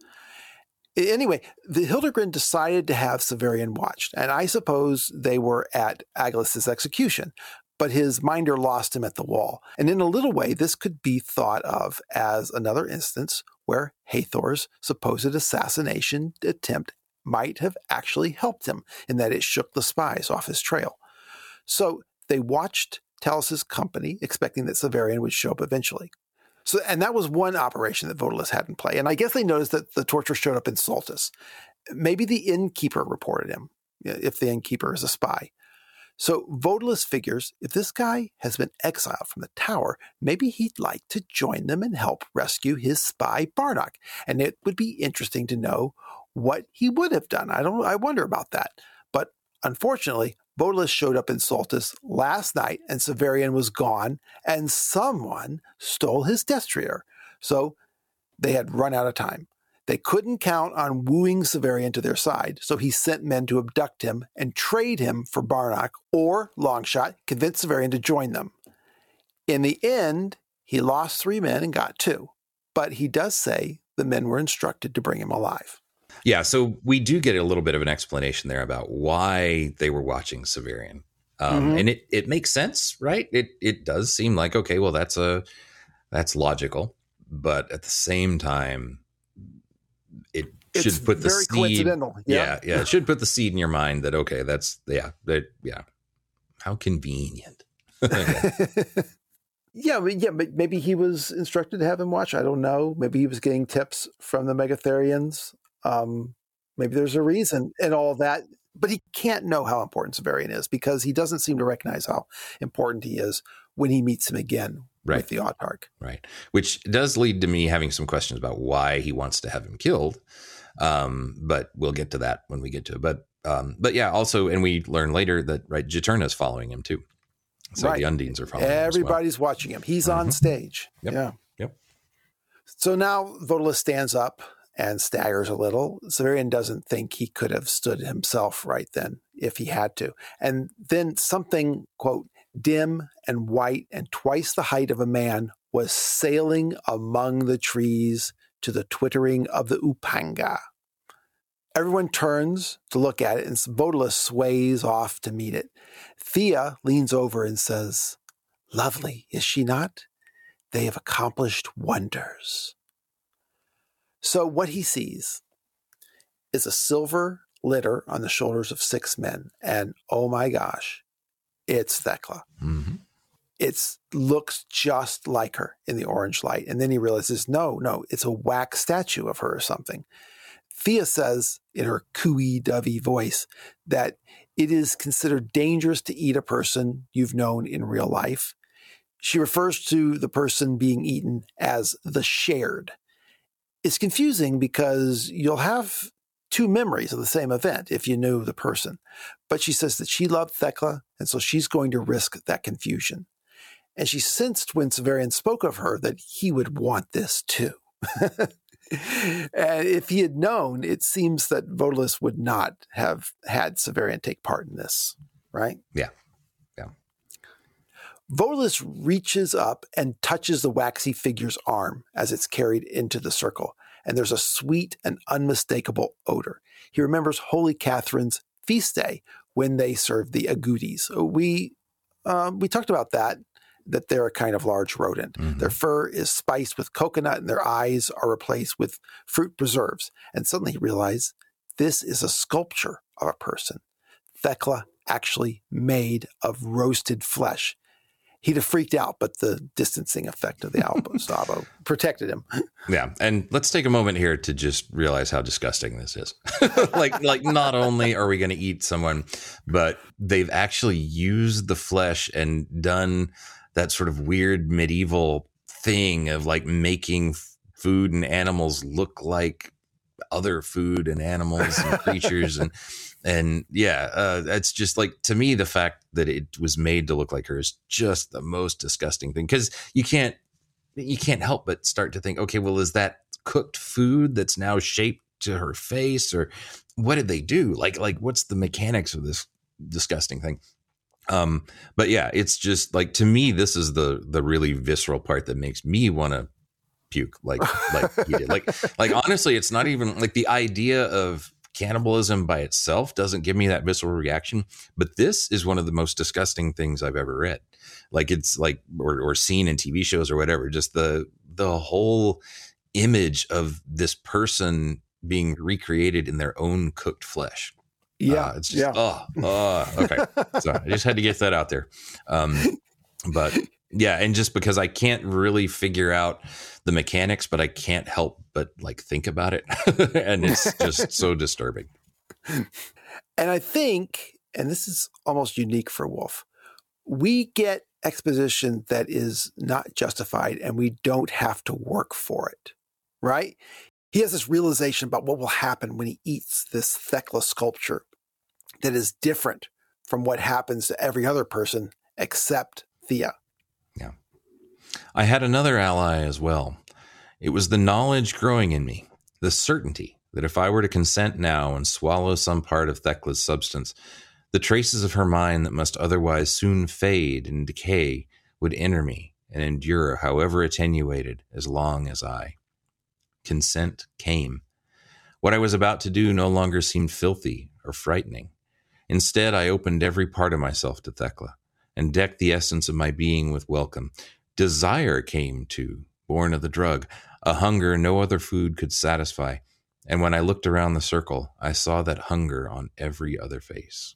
Anyway, the Hildegrin decided to have Severian watched, and I suppose they were at Agilus's execution, but his minder lost him at the wall. And in a little way, this could be thought of as another instance where Hethor's supposed assassination attempt might have actually helped him in that it shook the spies off his trail. So they watched Talus's company, expecting that Severian would show up eventually. So, and that was one operation that Vodalus had in play. And I guess they noticed that the torture showed up in Saltus. Maybe the innkeeper reported him, if the innkeeper is a spy. So Vodalus figures if this guy has been exiled from the tower, maybe he'd like to join them and help rescue his spy Barnoch. And it would be interesting to know what he would have done. I don't I wonder about that. But unfortunately, Vodalus showed up in Saltus last night and Severian was gone, and someone stole his destrier. So they had run out of time. They couldn't count on wooing Severian to their side, so he sent men to abduct him and trade him for Barnoch or Longshot, convince Severian to join them. In the end, he lost three men and got two, but he does say the men were instructed to bring him alive. Yeah, so we do get a little bit of an explanation there about why they were watching Severian, um, Mhm. and it it makes sense, right? It it does seem like okay, well that's a that's logical, but at the same time, it It's should put the very seed. coincidental. Yeah, yeah, it should put the seed in your mind that okay, that's yeah, that yeah, how convenient. Yeah, yeah, maybe he was instructed to have him watch. I don't know. Maybe he was getting tips from the Megatherians. Um, maybe there's a reason and all that. But he can't know how important Severian is because he doesn't seem to recognize how important he is when he meets him again Right. with the Autarch. Right. Which does lead to me having some questions about why he wants to have him killed. Um, but we'll get to that when we get to it. But um, but yeah, also, and we learn later that right, Juturna is following him too. So Right. the Undines are following him. as well. Everybody's watching him. He's on Mhm. stage. Yep. Yeah. Yep. So now Vodalus stands up and staggers a little. Severian doesn't think he could have stood himself right then if he had to. And then something, quote, dim and white and twice the height of a man was sailing among the trees to the twittering of the upanga. Everyone turns to look at it, and Vodalus sways off to meet it. Thea leans over and says, Lovely, is she not? They have accomplished wonders. So, what he sees is a silver litter on the shoulders of six men. And oh my gosh, it's Thecla. Mhm. It looks just like her in the orange light. And then he realizes, no, no, it's a wax statue of her or something. Thea says in her cooey dovey voice that it is considered dangerous to eat a person you've known in real life. She refers to the person being eaten as the shared. It's confusing because you'll have two memories of the same event if you knew the person. But she says that she loved Thecla, and so she's going to risk that confusion. And she sensed when Severian spoke of her that he would want this too. and if he had known, it seems that Vodalus would not have had Severian take part in this, right? Yeah. Yeah. Vodalus reaches up and touches the waxy figure's arm as it's carried into the circle, and there's a sweet and unmistakable odor. He remembers Holy Catherine's feast day when they served the agoutis. We um, we talked about that that they're a kind of large rodent. Mhm. Their fur is spiced with coconut, and their eyes are replaced with fruit preserves. And suddenly he realized this is a sculpture of a person. Thecla actually made of roasted flesh. He'd have freaked out, but the distancing effect of the Albo Sabo protected him. Yeah, and let's take a moment here to just realize how disgusting this is. like, like not only are we going to eat someone, but they've actually used the flesh and done that sort of weird medieval thing of like making f- food and animals look like other food and animals and creatures and and yeah uh, it's just like to me the fact that it was made to look like her is just the most disgusting thing because you can't you can't help but start to think, okay, well, is that cooked food that's now shaped to her face, or what did they do? Like, like what's the mechanics of this disgusting thing? Um, but yeah, it's just like to me, this is the the really visceral part that makes me want to puke, like like you did. Like like honestly, it's not even like the idea of cannibalism by itself doesn't give me that visceral reaction, but this is one of the most disgusting things I've ever read. Like it's like or, or seen in tv shows or whatever just the the whole image of this person being recreated in their own cooked flesh. Yeah, Uh, it's just yeah. oh, oh okay. So i just had to get that out there. Um but yeah and just because i can't really figure out the mechanics but i can't help but like think about it and it's just so disturbing And I think, and this is almost unique for Wolfe, we get exposition that is not justified and we don't have to work for it, right? He has this realization about what will happen when he eats this Thecla sculpture that is different from what happens to every other person except Thea. I had another ally as well. It was the knowledge growing in me, the certainty that if I were to consent now and swallow some part of Thecla's substance, the traces of her mind that must otherwise soon fade and decay would enter me and endure, however attenuated, as long as I. Consent came. What I was about to do no longer seemed filthy or frightening. Instead, I opened every part of myself to Thecla and decked the essence of my being with welcome. Desire came too, born of the drug, a hunger no other food could satisfy. And when I looked around the circle, I saw that hunger on every other face.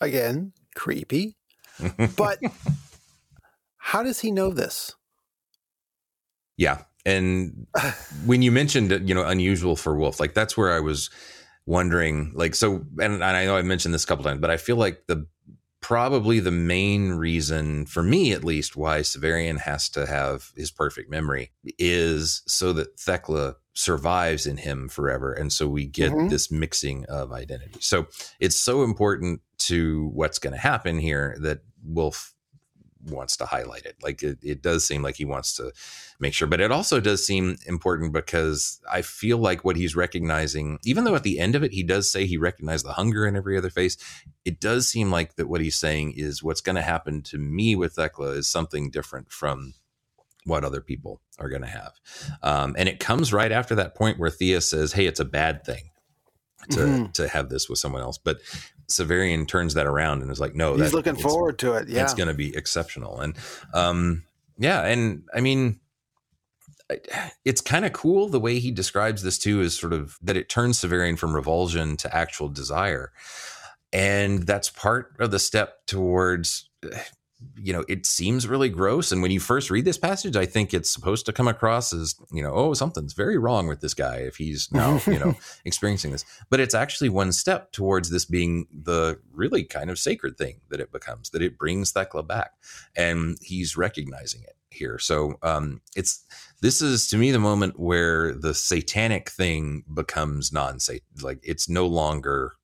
Again, creepy. But How does he know this? Yeah. And when you mentioned, you know, unusual for Wolfe, like that's where I was wondering, like, so, and, and I know I mentioned this a couple times, but I feel like the probably the main reason for me at least why Severian has to have his perfect memory is so that Thecla survives in him forever and so we get Mhm. this mixing of identity. So it's so important to what's going to happen here that Wolfe wants to highlight it. Like it, it does seem like he wants to make sure, but it also does seem important because I feel like what he's recognizing, even though at the end of it, he does say he recognized the hunger in every other face, it does seem like that what he's saying is what's going to happen to me with Thecla is something different from what other people are going to have. Um, and it comes right after that point where Thea says, Hey, it's a bad thing to, Mhm. to have this with someone else. But Severian turns that around and is like, no, He's that- looking forward to it. Yeah. it's going to be exceptional and um yeah and i mean it's kind of cool the way he describes this too is sort of that it turns Severian from revulsion to actual desire and that's part of the step towards you know it seems really gross. And when you first read this passage i think it's supposed to come across as you know oh something's very wrong with this guy if he's now you know experiencing this. But it's actually one step towards this being the really kind of sacred thing that it becomes that it brings Thecla back. And he's recognizing it here. So um it's this is to me the moment where the satanic thing becomes non like it's no longer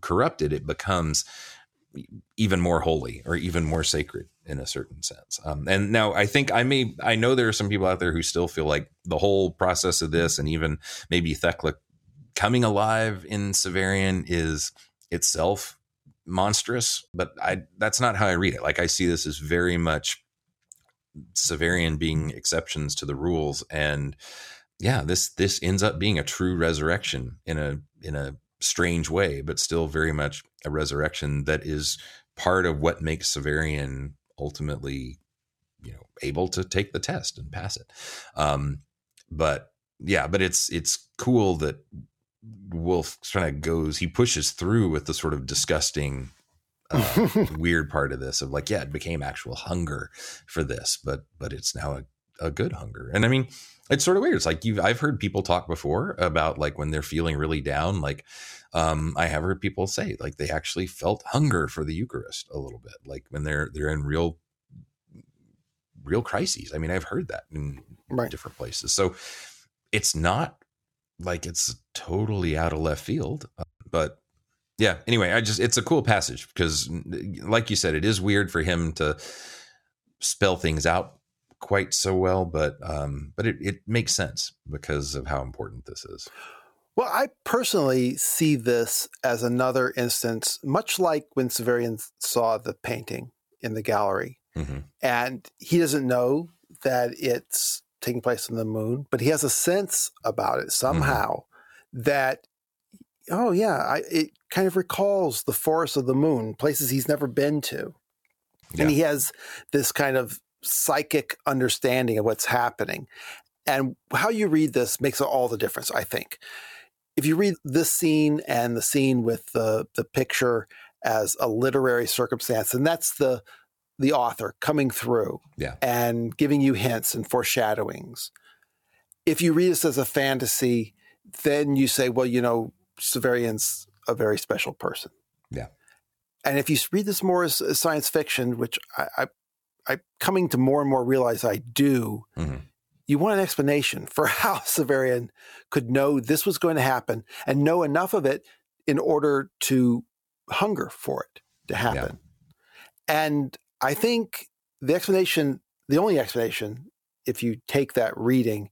corrupted. It becomes even more holy or even more sacred in a certain sense. Um, and now I think I may, I know there are some people out there who still feel like the whole process of this and even maybe Thecla coming alive in Severian is itself monstrous, but I, that's not how I read it. Like I see this as very much Severian being exceptions to the rules. And yeah, this, this ends up being a true resurrection in a, in a strange way, but still very much a resurrection that is part of what makes Severian ultimately, you know, able to take the test and pass it. Um, but yeah, but it's it's cool that Wolfe kind of goes, he pushes through with the sort of disgusting, uh, weird part of this of like, yeah, it became actual hunger for this, but but it's now a, a good hunger. And I mean, it's sort of weird. It's like you I've heard people talk before about like when they're feeling really down, like um, I have heard people say like they actually felt hunger for the Eucharist a little bit, like when they're they're in real real crises. I mean, I've heard that in Right. different places. So it's not like it's totally out of left field, uh, but yeah. Anyway, I just it's a cool passage because, like you said, it is weird for him to spell things out quite so well, but um, but it, it makes sense because of how important this is. Well, I personally see this as another instance, much like when Severian saw the painting in the gallery, Mhm. and he doesn't know that it's taking place on the moon, but he has a sense about it somehow that, oh yeah, I, it kind of recalls the forest of the moon, places he's never been to, and he has this kind of psychic understanding of what's happening. And how you read this makes all the difference, I think if you read this scene and the scene with the the picture as a literary circumstance, and that's the the author coming through Yeah. and giving you hints and foreshadowings. If you read this as a fantasy, then you say, well, you know, Severian's a very special person. Yeah. And if you read this more as, as science fiction, which I, I I'm coming to more and more realize I do, Mhm. you want an explanation for how Severian could know this was going to happen and know enough of it in order to hunger for it to happen. And I think the explanation, the only explanation, if you take that reading,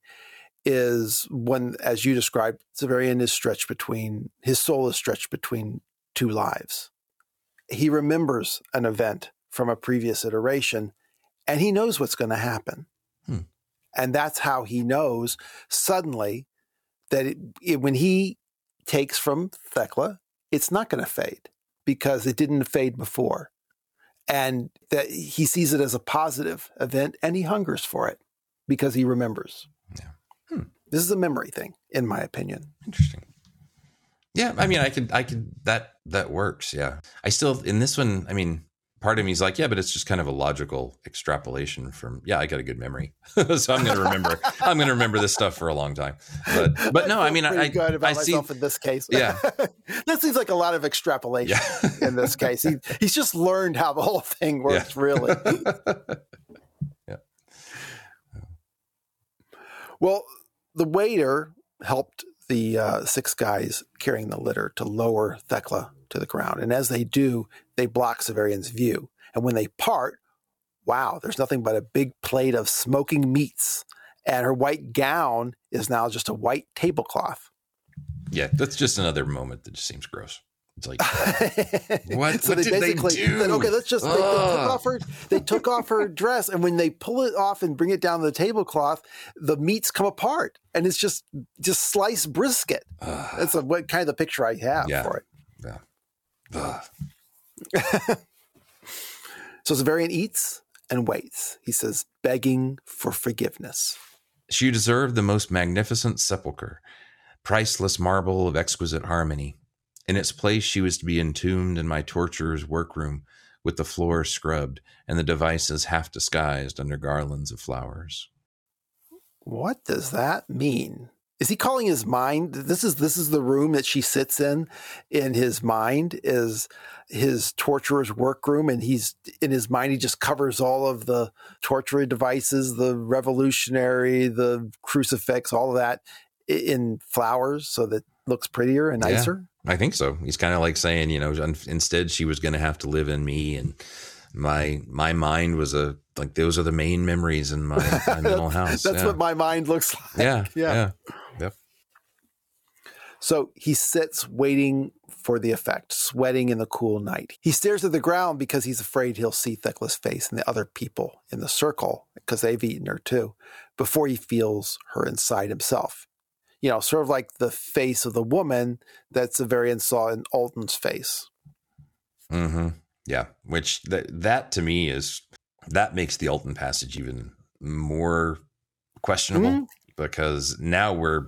is when, as you described, Severian is stretched between, his soul is stretched between two lives. He remembers an event from a previous iteration and he knows what's going to happen. Hmm. And that's how he knows suddenly that it, it, when he takes from Thecla, it's not going to fade because it didn't fade before. And that he sees it as a positive event and he hungers for it because he remembers. Yeah. Hmm. This is a memory thing, in my opinion. Interesting. Yeah, I mean, I could, I could, that that works. Yeah, I still in this one. I mean, part of me is like, yeah, but it's just kind of a logical extrapolation from, yeah, I got a good memory, so I'm going to remember. I'm going to remember this stuff for a long time. But but no, I mean, I good about I see. myself in this case. Yeah. that seems like a lot of extrapolation Yeah. in this case. He, he's just learned how the whole thing works, really. Yeah. Well, the waiter helped the uh, six guys carrying the litter to lower Thecla to the ground. And as they do, they block Severian's view. And when they part, wow, there's nothing but a big plate of smoking meats. And her white gown is now just a white tablecloth. yeah, that's just another moment that just seems gross. It's like, What- So what did they do? said, okay, let's just they, they took off her they took off her dress, and when they pull it off and bring it down to the tablecloth, the meats come apart, and it's just just sliced brisket. ugh, That's a, what kind of the picture I have Yeah. for it. ugh. So Severian eats and waits. He says, begging for forgiveness. She deserved the most magnificent sepulchre, priceless marble of exquisite harmony. In its place, she was to be entombed in my torturer's workroom, with the floor scrubbed and the devices half disguised under garlands of flowers. What does that mean? Is he calling his mind? This is this is the room that she sits in. In his mind is his torturer's workroom, and he's in his mind. He just covers all of the torture devices, the revolutionary, the crucifix, all of that in flowers, so that looks prettier and Yeah. nicer. I think so. He's kind of like saying, you know, instead she was going to have to live in me, and my my mind was a like those are the main memories in my, my mental house. That's yeah. what my mind looks like. yeah, yeah. yeah, So he sits waiting for the effect, sweating in the cool night. He stares at the ground because he's afraid he'll see Thecla's face and the other people in the circle because they've eaten her too, before he feels her inside himself. You know, sort of like the face of the woman that Severian saw in Alton's face. hmm Yeah, which that that to me is that makes the Alton passage even more questionable Mhm. because now we're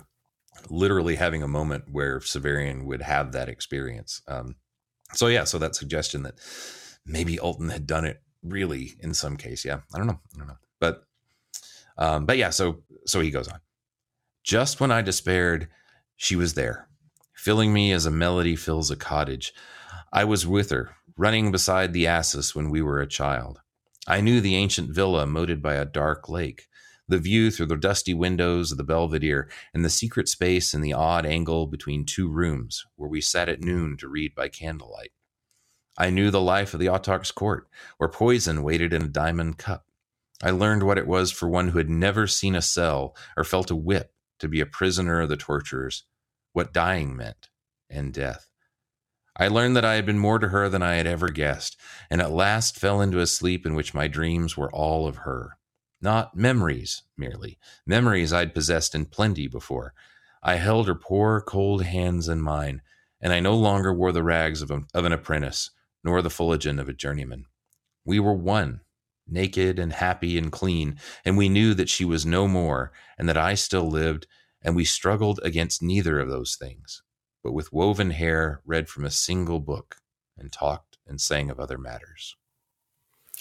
literally having a moment where Severian would have that experience. Um, so yeah, so that suggestion that maybe Alton had done it really in some case, yeah, I don't know, I don't know, but um, but yeah, so so he goes on. Just when I despaired, she was there, filling me as a melody fills a cottage. I was with her, running beside the Acis when we were a child. I knew the ancient villa moated by a dark lake, the view through the dusty windows of the Belvedere, and the secret space in the odd angle between two rooms where we sat at noon to read by candlelight. I knew the life of the Autarch's court, where poison waited in a diamond cup. I learned what it was for one who had never seen a cell or felt a whip to be a prisoner of the torturers, what dying meant, and death. I learned that I had been more to her than I had ever guessed, and at last fell into a sleep in which my dreams were all of her. Not memories merely, memories I'd possessed in plenty before. I held her poor, cold hands in mine, and I no longer wore the rags of, a, of an apprentice, nor the fuligin of a journeyman. We were one, naked and happy and clean, and we knew that she was no more, and that I still lived, and we struggled against neither of those things but with woven hair read from a single book and talked and sang of other matters.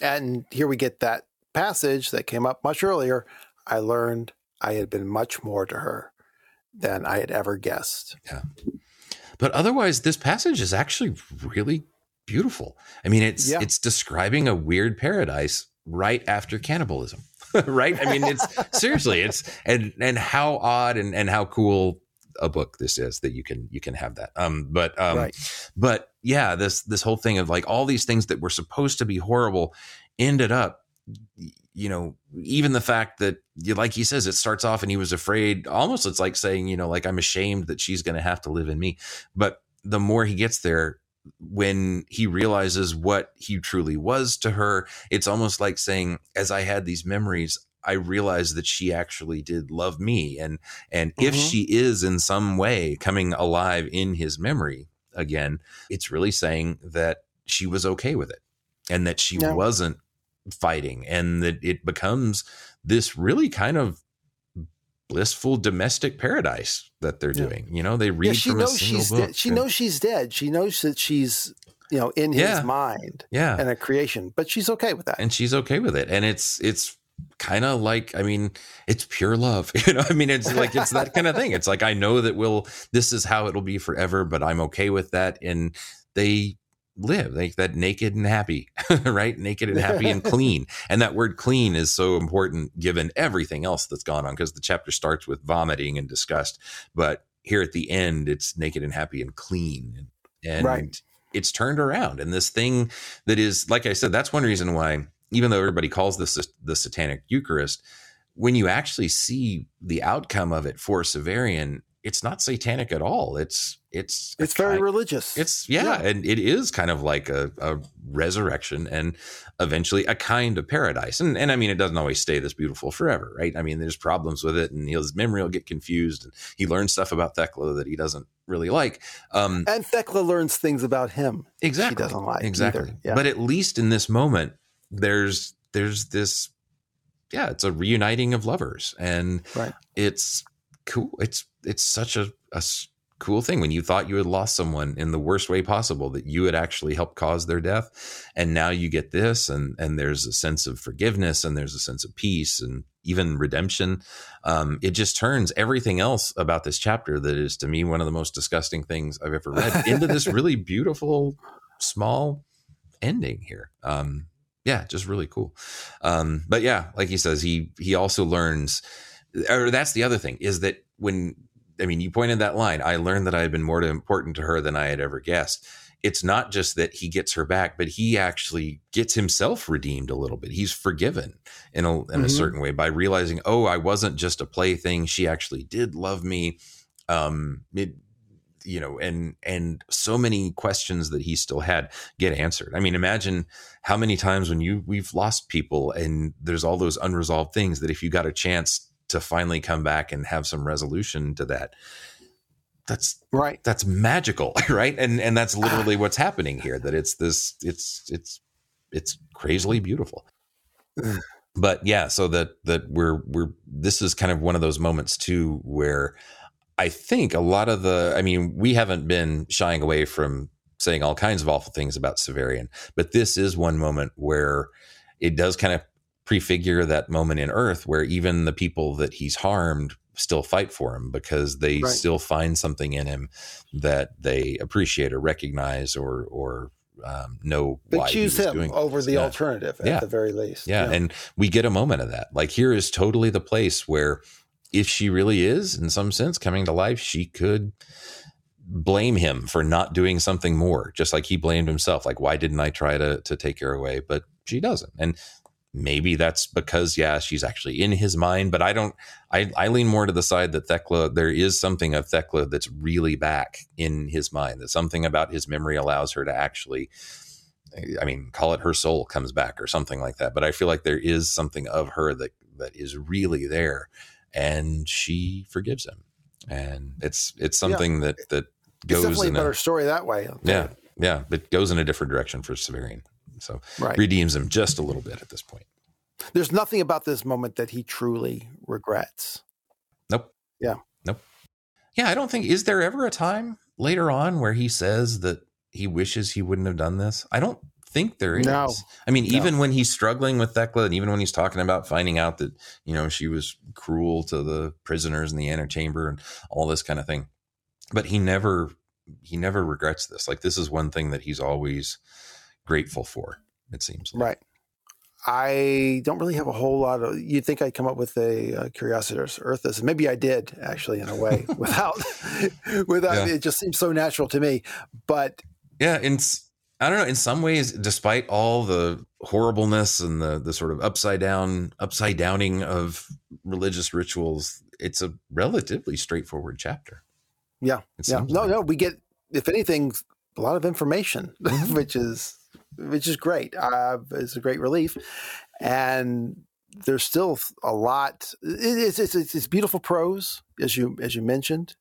And here we get that passage that came up much earlier. I learned I had been much more to her than I had ever guessed. Yeah. But otherwise, this passage is actually really beautiful. I mean, it's Yeah. it's describing a weird paradise right after cannibalism. right? I mean, it's seriously, it's and and how odd and, and how cool a book this is that you can you can have that. Um, but um, right. but yeah this this whole thing of like all these things that were supposed to be horrible ended up you know even the fact that you like he says it starts off and he was afraid almost it's like saying you know like i'm ashamed that she's going to have to live in me but the more he gets there when he realizes what he truly was to her it's almost like saying as i had these memories i realized that she actually did love me and and if Mhm. she is in some way coming alive in his memory again, it's really saying that she was okay with it and that she Yeah. wasn't fighting and that it becomes this really kind of blissful domestic paradise that they're Yeah. doing. You know, they read Yeah, she from a knows single she's book. dead. She Yeah. knows she's dead. She knows that she's you know, in Yeah. his mind Yeah. and a creation. But she's okay with that. and she's okay with it and it's it's kind of like i mean it's pure love you know i mean it's like it's that kind of thing it's like i know that we'll this is how it'll be forever but i'm okay with that and they live. Like that naked and happy right? Naked and happy and clean. And that word clean is so important given everything else that's gone on because the chapter starts with vomiting and disgust but here at the end it's naked and happy and clean and Right. it's turned around. And this thing that is like i said that's one reason why even though everybody calls this the satanic eucharist when you actually see the outcome of it for severian it's not satanic at all. It's it's It's very kind- religious. it's yeah, Yeah. and it is kind of like a, a resurrection and eventually a kind of paradise. And and I mean, it doesn't always stay this beautiful forever, right? I mean, there's problems with it, and his memory will get confused, and he learns stuff about Thecla that he doesn't really like. Um, and Thecla learns things about him. exactly, doesn't like exactly. Yeah. But at least in this moment, there's there's this, yeah, it's a reuniting of lovers, and Right. it's cool. It's it's such a, a cool thing when you thought you had lost someone in the worst way possible that you had actually helped cause their death, and now you get this, and and there's a sense of forgiveness, and there's a sense of peace, and even redemption. Um, it just turns everything else about this chapter that is to me one of the most disgusting things I've ever read into this really beautiful small ending here. Um, yeah, just really cool. Um, but yeah, like he says, he he also learns, or that's the other thing is that when I mean, you pointed that line. I learned that I had been more important to her than I had ever guessed. It's not just that he gets her back, but he actually gets himself redeemed a little bit. He's forgiven in a in a Mhm. certain way by realizing, oh, I wasn't just a plaything. She actually did love me. Um, it, you know, and and so many questions that he still had get answered. I mean, imagine how many times when you we've lost people and there's all those unresolved things that if you got a chance to finally come back and have some resolution to that, that's Right. that's magical, right? And and that's literally what's happening here. That it's this, it's it's it's crazily beautiful. But yeah, so that that we're we're this is kind of one of those moments too where I think a lot of the I mean, we haven't been shying away from saying all kinds of awful things about Severian, but this is one moment where it does kind of prefigure that moment in Urth where even the people that he's harmed still fight for him because they Right. still find something in him that they appreciate or recognize or or um, know But why choose him doing over the Yeah. alternative at Yeah. the very least. Yeah, and we get a moment of that. Like here is totally the place where if she really is in some sense coming to life, she could blame him for not doing something more, just like he blamed himself. Like, why didn't I try to to take her away? But she doesn't. And maybe that's because, yeah, she's actually in his mind. But I don't I, I lean more to the side that Thecla, there is something of Thecla that's really back in his mind, that something about his memory allows her to actually I mean, call it her soul comes back or something like that. But I feel like there is something of her that that is really there, and she forgives him, and it's it's something that that it's goes definitely a in better a story that way. yeah yeah, it goes in a different direction for Severian. So Right. redeems him just a little bit at this point. There's nothing about this moment that he truly regrets. Nope. Yeah. Nope. Yeah, I don't think is there ever a time later on where he says that he wishes he wouldn't have done this? I don't think there is. No. I mean, No. even when he's struggling with Thecla, and even when he's talking about finding out that you know she was cruel to the prisoners in the antechamber and all this kind of thing, but he never he never regrets this. Like this is one thing that he's always grateful for. It seems. Like. Right. I don't really have a whole lot of. You'd think I'd come up with a uh, Curiositas Urthus, and maybe I did actually in a way without, without. Yeah. It just seems so natural to me. But Yeah, in I don't know. In some ways, despite all the horribleness and the the sort of upside down upside downing of religious rituals, it's a relatively straightforward chapter. yeah, yeah. No, like. no. We get, if anything, a lot of information, Mhm. which is which is great. Uh, it's a great relief, and there's still a lot. it- It's it's it's, it's beautiful prose, as you as you mentioned.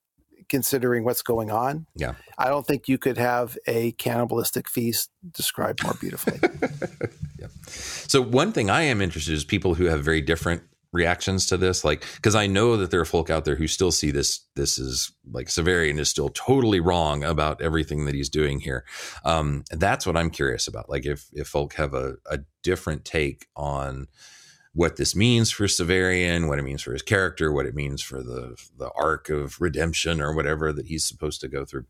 Considering what's going on, Yeah. I don't think you could have a cannibalistic feast described more beautifully. yeah. So one thing I am interested is people who have very different reactions to this like because i know that there are folk out there who still see this this is like severian is still totally wrong about everything that he's doing here. Um that's what i'm curious about like if if folk have a, a different take on what this means for severian what it means for his character what it means for the the arc of redemption or whatever that he's supposed to go through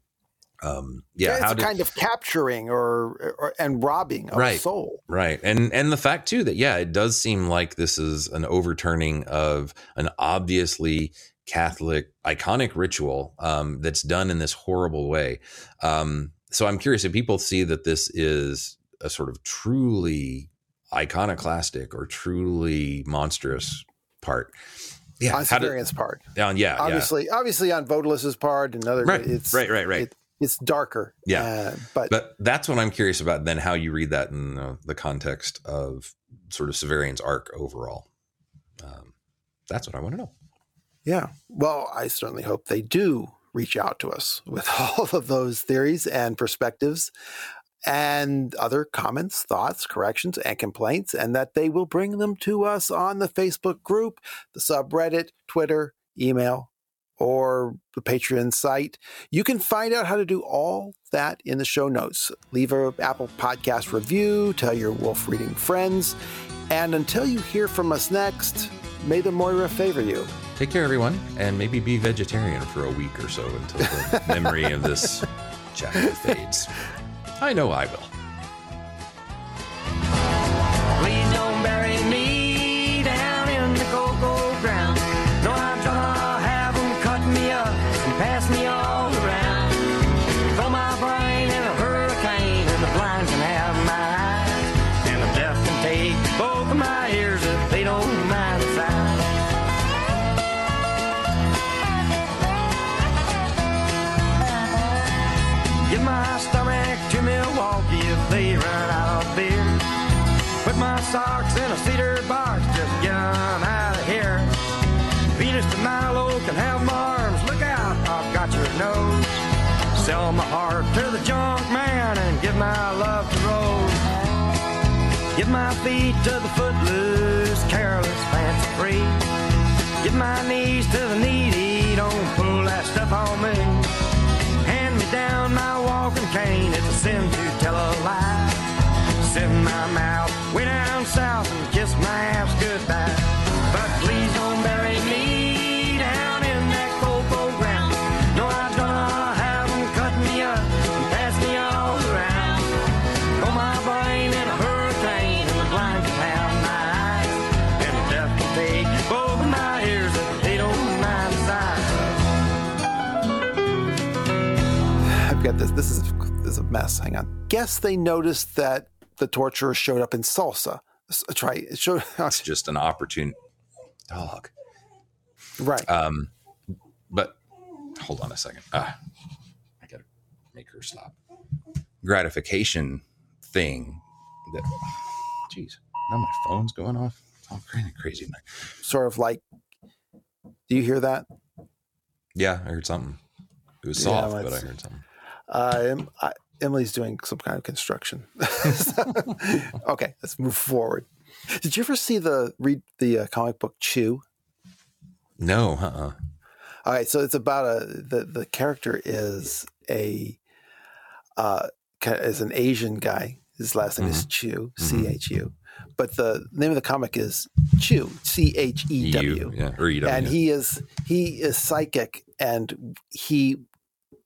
um yeah it's how a did, kind of capturing or, or and robbing of Right. soul. Right. And and the fact too that yeah, it does seem like this is an overturning of an obviously Catholic iconic ritual um, that's done in this horrible way. Um, so I'm curious if people see that this is a sort of truly iconoclastic or truly monstrous part. Yeah. on Severian's part. yeah, yeah, Obviously, obviously on Vodalus's part and other Right, it's right, right, right. it- it's darker. Yeah. Uh, but, But that's what I'm curious about. Then how you read that in uh, the context of sort of Severian's arc overall. Um, that's what I want to know. yeah. Well, I certainly hope they do reach out to us with all of those theories and perspectives and other comments, thoughts, corrections, and complaints, and that they will bring them to us on the Facebook group, the subreddit, Twitter, email, or the Patreon site. You can find out how to do all that in the show notes. Leave a Apple Podcast review, tell your Wolfe reading friends, and until you hear from us next, may the Moira favor you. Take care, everyone, and maybe be vegetarian for a week or so until the memory of this chapter fades. I know I will. Socks in a cedar box, just get 'em out of here. Venus de Milo can have my arms, look out, I've got your nose. Sell my heart to the junk man and give my love to Rose. Give my feet to the footloose, careless, fancy free. Give my knees to the needy, don't pull that stuff on me. Hand me down my walking cane, it's a sin to tell a lie. In my mouth down south and my ass goodbye. But please don't bury me down in that ground. No, I'm gonna have 'em cut me up and pass me all around. Throw my in a hurricane and the blind can have my eyes. And the deaf can take both my ears if they don't mind the size. I've got this. This is this is a mess. Hang on. Guess they noticed that the torturer showed up in salsa. Try it showed It's just an opportune dog. right. Um, but hold on a second. Ah, I gotta make her stop. Gratification thing that. Jeez, now my phone's going off. It's all kind of crazy. tonight. sort of like. Do you hear that? Yeah, I heard something. It was Yeah, soft, well, but I heard something. Uh, I, Emily's doing some kind of construction. okay, let's move forward. Did you ever see the read the uh, comic book Chew? No, uh-uh. All right, so it's about a the the character is a uh is an Asian guy. His last name is Chu, C H U. But the name of the comic is Chew, C H E W. Yeah, or EW. And he is he is psychic and he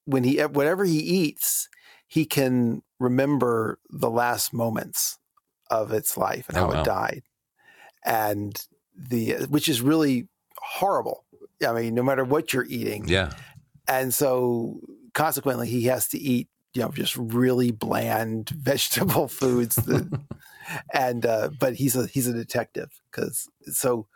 when he whatever he eats, he can remember the last moments of its life and Oh, how wow. it died. And the which is really horrible. I mean, no matter what you're eating. yeah, And so consequently he has to eat, you know, just really bland vegetable foods that, and uh but he's a he's a detective cuz so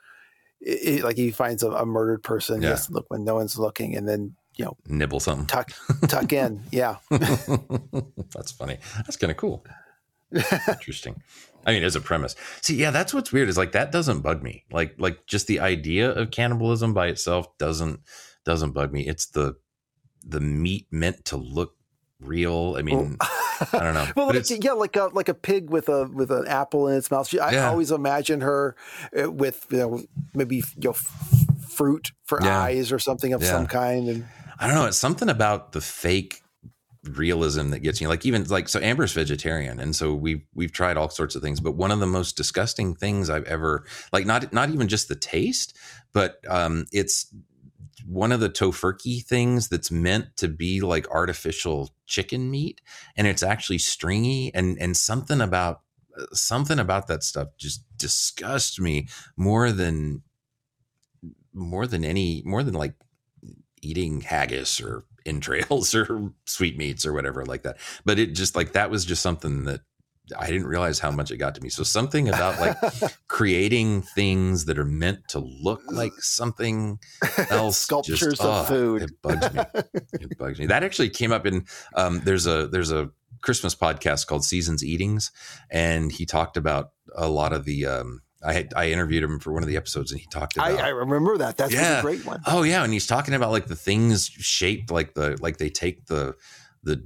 it, like he finds a, a murdered person, he has to look when no one's looking and then, you know, nibble something. tuck tuck in. Yeah. that's funny. That's kind of cool. Interesting. I mean, as a premise. See, yeah, that's what's weird is like that doesn't bug me. Like like just the idea of cannibalism by itself doesn't doesn't bug me. It's the the meat meant to look real. I mean, I don't know. well, like, it's- yeah, like a like a pig with a with an apple in its mouth. She, I Yeah. always imagine her uh, with you know maybe you know f- fruit for Yeah. eyes or something of Yeah. some kind. And I don't know. It's something about the fake realism that gets me. Like even like so, Amber's vegetarian, and so we've we've tried all sorts of things. But one of the most disgusting things I've ever like not not even just the taste, but um, it's one of the tofurkey things that's meant to be like artificial chicken meat, and it's actually stringy and and something about something about that stuff just disgusts me more than more than any more than like eating haggis or entrails or sweetmeats or whatever like that. But it just like that was just something that I didn't realize how much it got to me. So something about like creating things that are meant to look like something else. Sculptures just, of oh, food. It bugs me. it bugs me. That actually came up in um, there's a there's a Christmas podcast called Seasons Eatings, and he talked about a lot of the. Um, I had, I interviewed him for one of the episodes, and he talked about. I, I remember that. That's Yeah. a great one. Oh yeah, and he's talking about like the things shaped like the like they take the the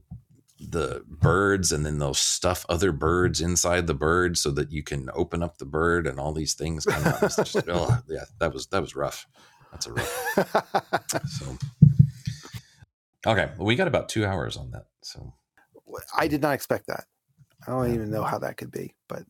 the birds and then they'll stuff other birds inside the bird so that you can open up the bird and all these things come out. Just- oh, yeah, that was that was rough. That's a rough. So okay, well, we got about two hours on that. So I did not expect that. I don't even know how that could be, but